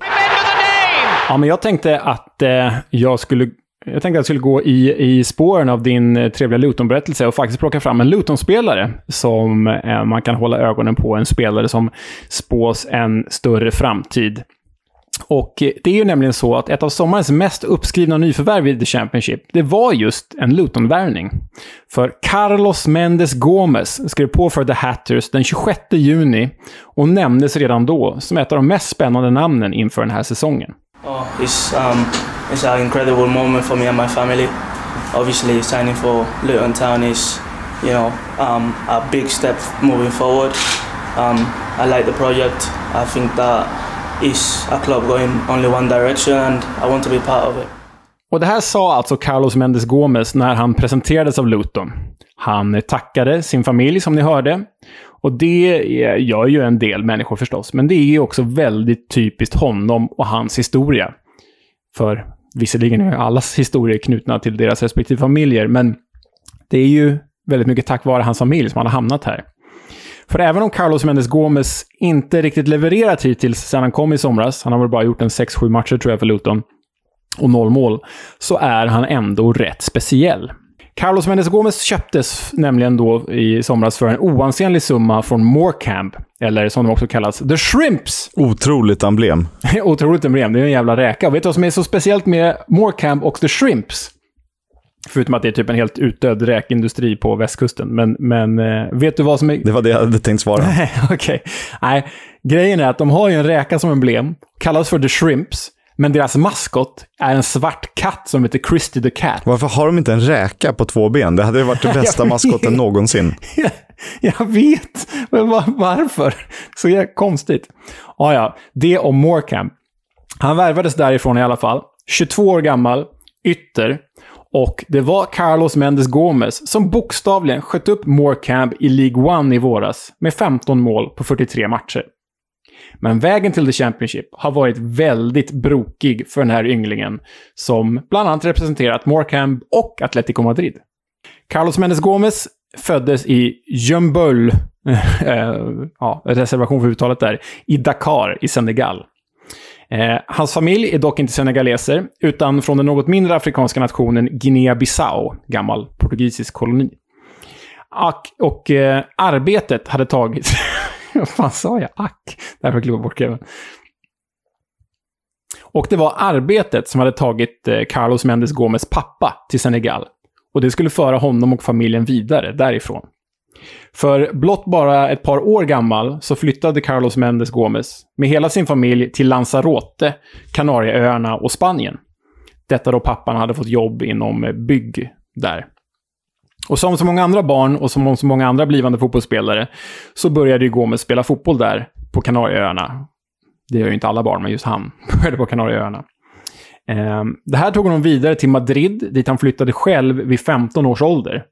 Ja, men jag tänkte att eh, jag skulle jag tänkte att jag skulle gå i, i spåren av din eh, trevliga Luton-berättelse och faktiskt plocka fram en Luton-spelare som eh, man kan hålla ögonen på. En spelare som spås en större framtid. Och eh, det är ju nämligen så att ett av sommarens mest uppskrivna nyförvärv i The Championship, det var just en Luton-värvning. För Carlos Mendes Gomes skrev på för The Hatters den 26 juni och nämndes redan då som ett av de mest spännande namnen inför den här säsongen. Oh, it's um, it's an incredible moment for me and my family. Obviously, signing for Luton Town is, you know, um, a big step moving forward. Um, I like the project. I think that is a club going only one direction, and I want to be part of it. Och det här sa alltså Carlos Mendes Gomes när han presenterades av Luton. Han tackade sin familj, som ni hörde. Och det gör ju en del människor förstås, men det är ju också väldigt typiskt honom och hans historia. För visserligen är allas historier knutna till deras respektive familjer, men det är ju väldigt mycket tack vare hans familj som han har hamnat här. För även om Carlos Mendes Gomes inte riktigt levererat hittills sedan han kom i somras, han har väl bara gjort en 6-7 matcher tror jag för Luton, och noll mål, så är han ändå rätt speciell. Carlos Mendes Gomes köptes nämligen då i somras för en oansenlig summa från Morecamp, eller som de också kallas, The Shrimps. Otroligt emblem. Otroligt emblem. Det är en jävla räka. Och vet du vad som är så speciellt med Morecamp och The Shrimps? Förutom att det är typ en helt utdöd räkindustri på västkusten. Men, men eh, vet du vad som är... Det var det jag hade tänkt svara. Nej, okej. Nej, grejen är att de har ju en räka som emblem. Kallas för The Shrimps. Men deras maskot är en svart katt som heter Christy the Cat. Varför har de inte en räka på två ben? Det hade ju varit det bästa maskoten någonsin. Jag vet, men var, varför? Så är det konstigt. Ah, ja, det om Morecambe. Han värvades därifrån i alla fall. 22 år gammal, ytter. Och det var Carlos Mendes Gomez som bokstavligen sköt upp Morecambe i League One i våras med 15 mål på 43 matcher. Men vägen till The Championship har varit väldigt brokig för den här ynglingen som bland annat representerat Morecambe och Atletico Madrid. Carlos Mendes Gomez föddes i Jömböl, eh, ja, reservation för uttalet där, i Dakar i Senegal. Eh, hans familj är dock inte senegaleser, utan från den något mindre afrikanska nationen Guinea-Bissau, gammal portugisisk koloni. Och, och eh, arbetet hade tagit... Vad fan sa jag? Ack. Därför glömde jag bort Kevin. Och det var arbetet som hade tagit eh, Carlos Mendes Gomes pappa till Senegal. Och det skulle föra honom och familjen vidare därifrån. För blott bara ett par år gammal så flyttade Carlos Mendes Gomes med hela sin familj till Lanzarote, Kanarieöarna och Spanien. Detta då pappan hade fått jobb inom bygg där. Och som så många andra barn och som så många andra blivande fotbollsspelare så började ju Gomes spela fotboll där på Kanarieöarna. Det gör ju inte alla barn, men just han började på Kanarieöarna. Ehm, det här tog honom vidare till Madrid, dit han flyttade själv vid 15 års ålder.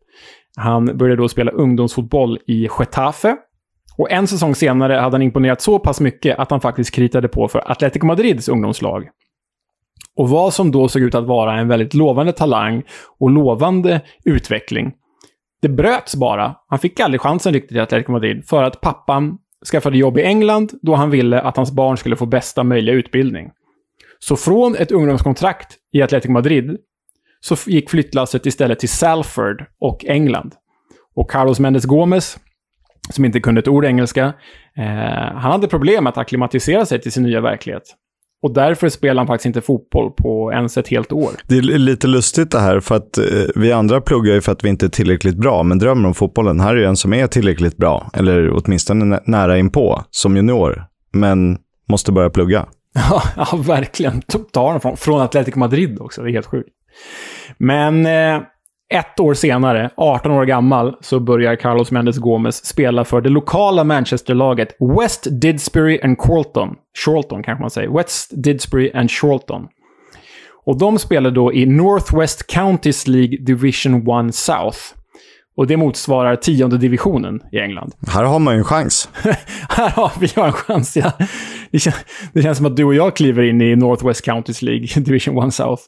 Han började då spela ungdomsfotboll i Getafe. Och en säsong senare hade han imponerat så pass mycket att han faktiskt kritade på för Atletico Madrids ungdomslag. Och vad som då såg ut att vara en väldigt lovande talang och lovande utveckling, det bröts bara. Han fick aldrig chansen riktigt i Atletico Madrid för att pappan skaffade jobb i England då han ville att hans barn skulle få bästa möjliga utbildning. Så från ett ungdomskontrakt i Atletico Madrid så gick flyttlasset istället till Salford och England. Och Carlos Mendes Gomez, som inte kunde ett ord engelska, eh, han hade problem att acklimatisera sig till sin nya verklighet. Och därför spelar han faktiskt inte fotboll på ens ett helt år. Det är lite lustigt det här, för att eh, vi andra pluggar ju för att vi inte är tillräckligt bra, men drömmer om fotbollen. Här är ju en som är tillräckligt bra, eller åtminstone nä- nära inpå, som junior, men måste börja plugga. Ja, verkligen. Tar honom från, från Atletico Madrid också. Det är helt sjukt. Men eh, ett år senare, 18 år gammal, så börjar Carlos Mendes Gomez spela för det lokala Manchesterlaget West Didsbury and Chorlton. Chorlton kanske man säger. West Didsbury and Chorlton. Och de spelar då i Northwest Counties League Division 1 South. Och det motsvarar tionde divisionen i England. Här har man ju en chans. Här har vi en chans, ja. Det, kän, det känns som att du och jag kliver in i Northwest Counties League, Division 1 South.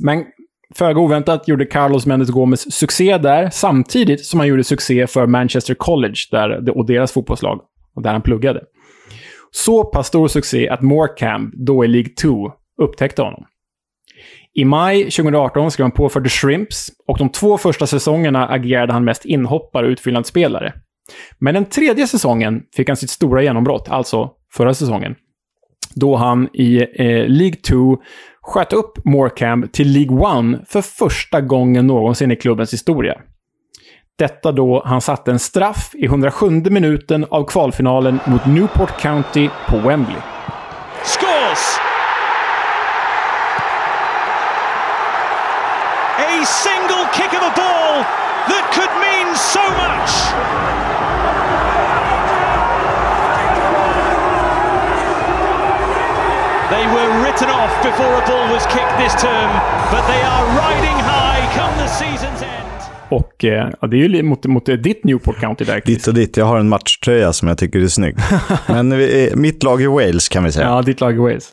Men föga oväntat gjorde Carlos Mendes Gomes succé där, samtidigt som han gjorde succé för Manchester College där, och deras fotbollslag, och där han pluggade. Så pass stor succé att Morecambe, då i League 2, upptäckte honom. I maj 2018 skrev han på för The Shrimps och de två första säsongerna agerade han mest inhoppare och utfyllnadsspelare. Men den tredje säsongen fick han sitt stora genombrott, alltså förra säsongen. Då han i eh, League 2 sköt upp Morecambe till League 1 för första gången någonsin i klubbens historia. Detta då han satte en straff i 107 minuten av kvalfinalen mot Newport County på Wembley. Written off before a ball was kicked this term, but they are riding high come the season's end. Och eh, ja, det är ju mot, mot ditt Newport County där. Ditt och ditt. Jag har en matchtröja som jag tycker är snygg. Men vi, mitt lag är Wales kan vi säga. Ja, ditt lag är Wales.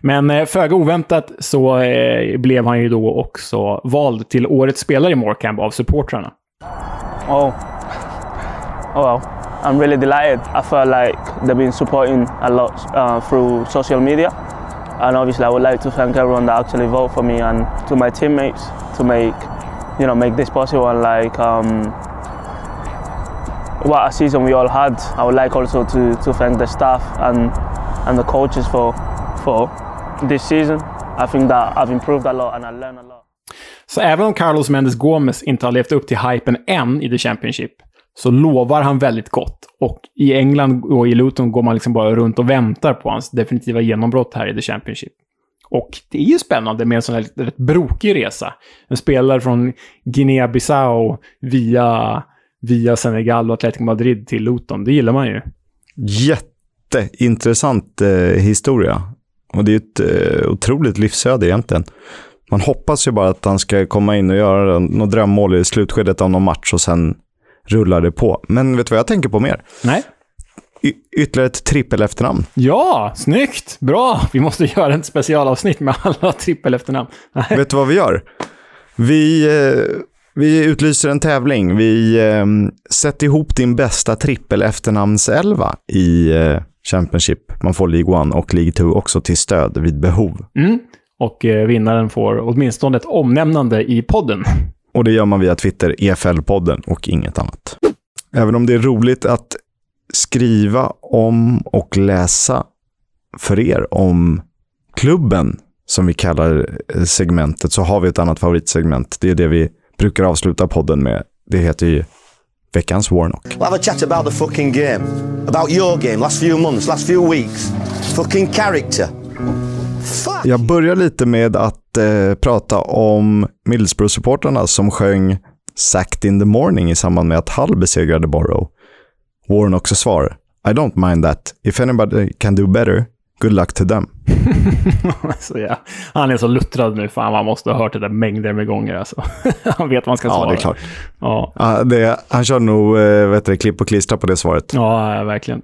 Men eh, föga oväntat så eh, blev han ju då också vald till årets spelare i Morecambe av supportrarna. Oh. Oh well, I'm really delighted. I felt like they've been supporting a lot uh, through social media. And obviously I would like to thank everyone that actually voted for me and to my teammates to make you know make this possible and like um, what a season we all had. I would like also to, to thank the staff and and the coaches for for this season. I think that I've improved a lot and I learned a lot. Så även om Carlos Mendes Gomez inte har levt upp till hypen än i The Championship, så lovar han väldigt gott. Och i England och i Luton går man liksom bara runt och väntar på hans definitiva genombrott här i The Championship. Och det är ju spännande med en sån här rätt brokig resa. En spelare från Guinea-Bissau via, via Senegal och Atletico Madrid till Luton. Det gillar man ju. Jätteintressant eh, historia. Och det är ett eh, otroligt livsöde egentligen. Man hoppas ju bara att han ska komma in och göra något drömmål i slutskedet av någon match och sen rullar det på. Men vet du vad jag tänker på mer? Nej. Y ytterligare ett trippel efternamn. Ja, snyggt! Bra! Vi måste göra ett specialavsnitt med alla trippel efternamn. Nej. Vet du vad vi gör? Vi, eh, vi utlyser en tävling. Vi eh, sätter ihop din bästa trippel efternamnselva i eh, Championship. Man får League 1 och League 2 också till stöd vid behov. Mm. Och eh, vinnaren får åtminstone ett omnämnande i podden. Och det gör man via Twitter, EFL-podden och inget annat. Även om det är roligt att skriva om och läsa för er om klubben som vi kallar eh, segmentet så har vi ett annat favoritsegment. Det är det vi brukar avsluta podden med. Det heter ju veckans Warnock. We'll have a chat about the fucking game. About your game, last few months, last few weeks. Fucking character. Jag börjar lite med att eh, prata om Middlesbrough-supportrarna som sjöng Sacked in the morning i samband med att Hull besegrade Borough. Warren också svar. I don't mind that. If anybody can do better, good luck to them. så ja. Han är så luttrad nu. Fan, man måste ha hört det där mängder med gånger. Alltså. han vet vad man ska svara. Ja, det är klart. Ja. Ja, det, han kör nog eh, vet du, klipp och klistra på det svaret. Ja, verkligen.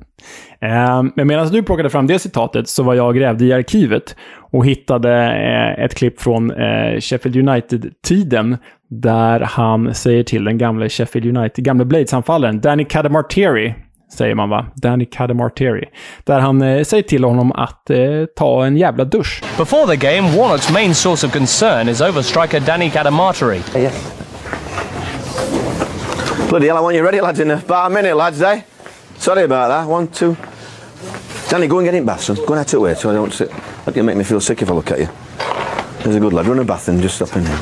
Eh, men medan du plockade fram det citatet så var jag och grävde i arkivet och hittade eh, ett klipp från eh, Sheffield United-tiden där han säger till den gamla Sheffield United, gamla Blades-anfallaren Danny Cadamarteri, säger man va? Danny Cadamarteri. Där han eh, säger till honom att eh, ta en jävla dusch. Before the game, Warnock's main source of concern is over striker Danny Cadamarteri. Yeah. Bloody hell, I want you ready, lads, in about a minute, lads, eh? Sorry about that. One, two. Danny, go and get in bath, son. Go and out way so I don't sit. That can make me feel sick if I look at you. There's a good lad. Run a bath and just stop in there.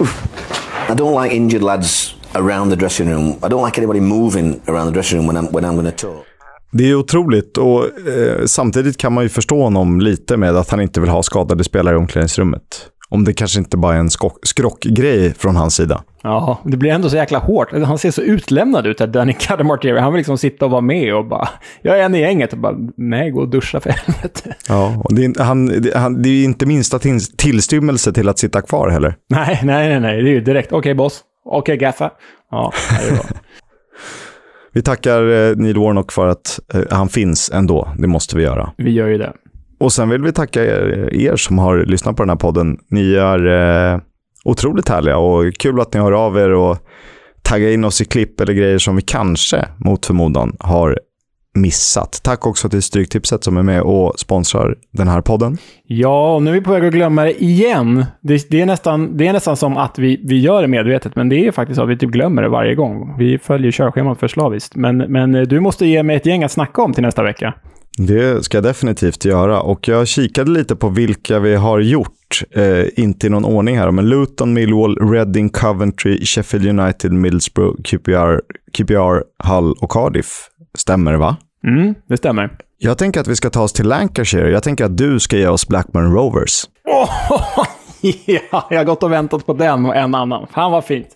Oof. I don't like injured lads around the dressing room. I don't like anybody moving around the dressing room when I'm, when I'm going to talk. Det är otroligt och eh, samtidigt kan man ju förstå honom lite med att han inte vill ha skadade spelare i omklädningsrummet. Om det kanske inte bara är en skrockgrej från hans sida. Ja, det blir ändå så jäkla hårt. Han ser så utlämnad ut, Danny Cadamartieri. Han vill liksom sitta och vara med och bara... Jag är en i gänget och bara... Nej, gå och duscha för helvete. Ja, och det är, han, det, han, det är inte minsta till, tillstymmelse till att sitta kvar heller. Nej, nej, nej, nej. Det är ju direkt. Okej, okay, boss. Okej, okay, gaffa. Ja, det är bra. vi tackar eh, Neil Warnock för att eh, han finns ändå. Det måste vi göra. Vi gör ju det. Och sen vill vi tacka er, er som har lyssnat på den här podden. Ni är eh, otroligt härliga och kul att ni hör av er och taggar in oss i klipp eller grejer som vi kanske, mot förmodan, har missat. Tack också till Stryktipset som är med och sponsrar den här podden. Ja, och nu är vi på väg att glömma det igen. Det, det, är, nästan, det är nästan som att vi, vi gör det medvetet, men det är faktiskt så att vi typ glömmer det varje gång. Vi följer körschemat för slaviskt. Men, men du måste ge mig ett gäng att snacka om till nästa vecka. Det ska jag definitivt göra och jag kikade lite på vilka vi har gjort. Eh, inte i någon ordning här, men Luton, Millwall, Reading, Coventry, Sheffield United, Middlesbrough, QPR, QPR, Hull och Cardiff. Stämmer va? Mm, det stämmer. Jag tänker att vi ska ta oss till Lancashire. Jag tänker att du ska ge oss Blackburn Rovers. Oh, ja, jag har gått och väntat på den och en annan. Fan vad fint.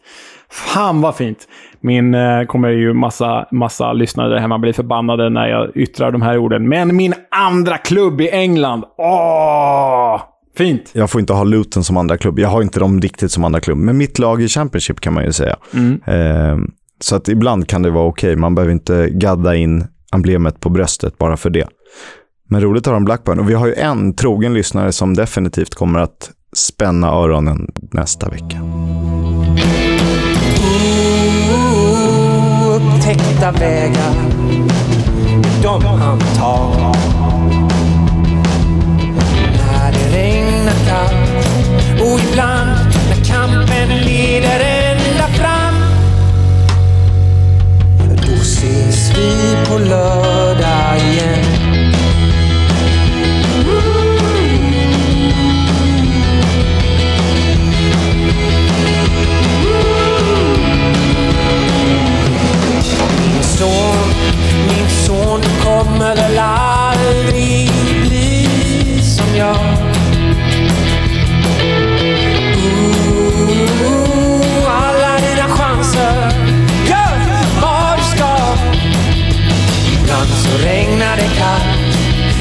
Fan vad fint. Min eh, kommer ju massa, massa lyssnare där hemma bli förbannade när jag yttrar de här orden. Men min andra klubb i England. Åh! Fint. Jag får inte ha Luton som andra klubb. Jag har inte dem riktigt som andra klubb. Men mitt lag i Championship kan man ju säga. Mm. Eh, så att ibland kan det vara okej. Okay. Man behöver inte gadda in emblemet på bröstet bara för det. Men roligt har de Blackburn. Och vi har ju en trogen lyssnare som definitivt kommer att spänna öronen nästa vecka. upptäckta vägar de han tar. Ses vi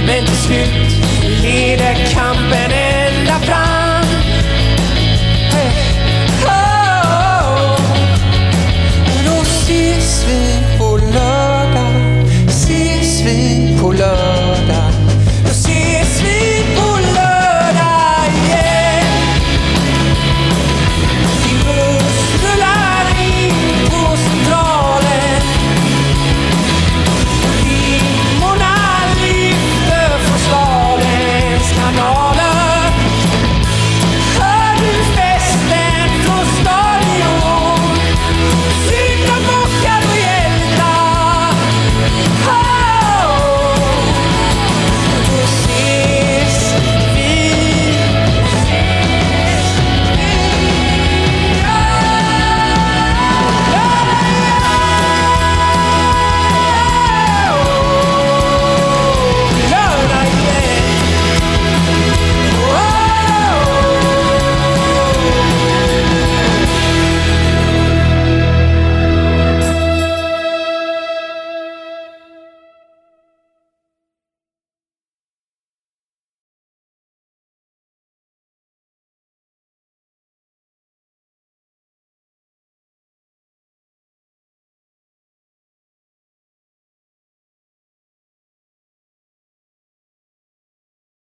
Men till slut leder kampen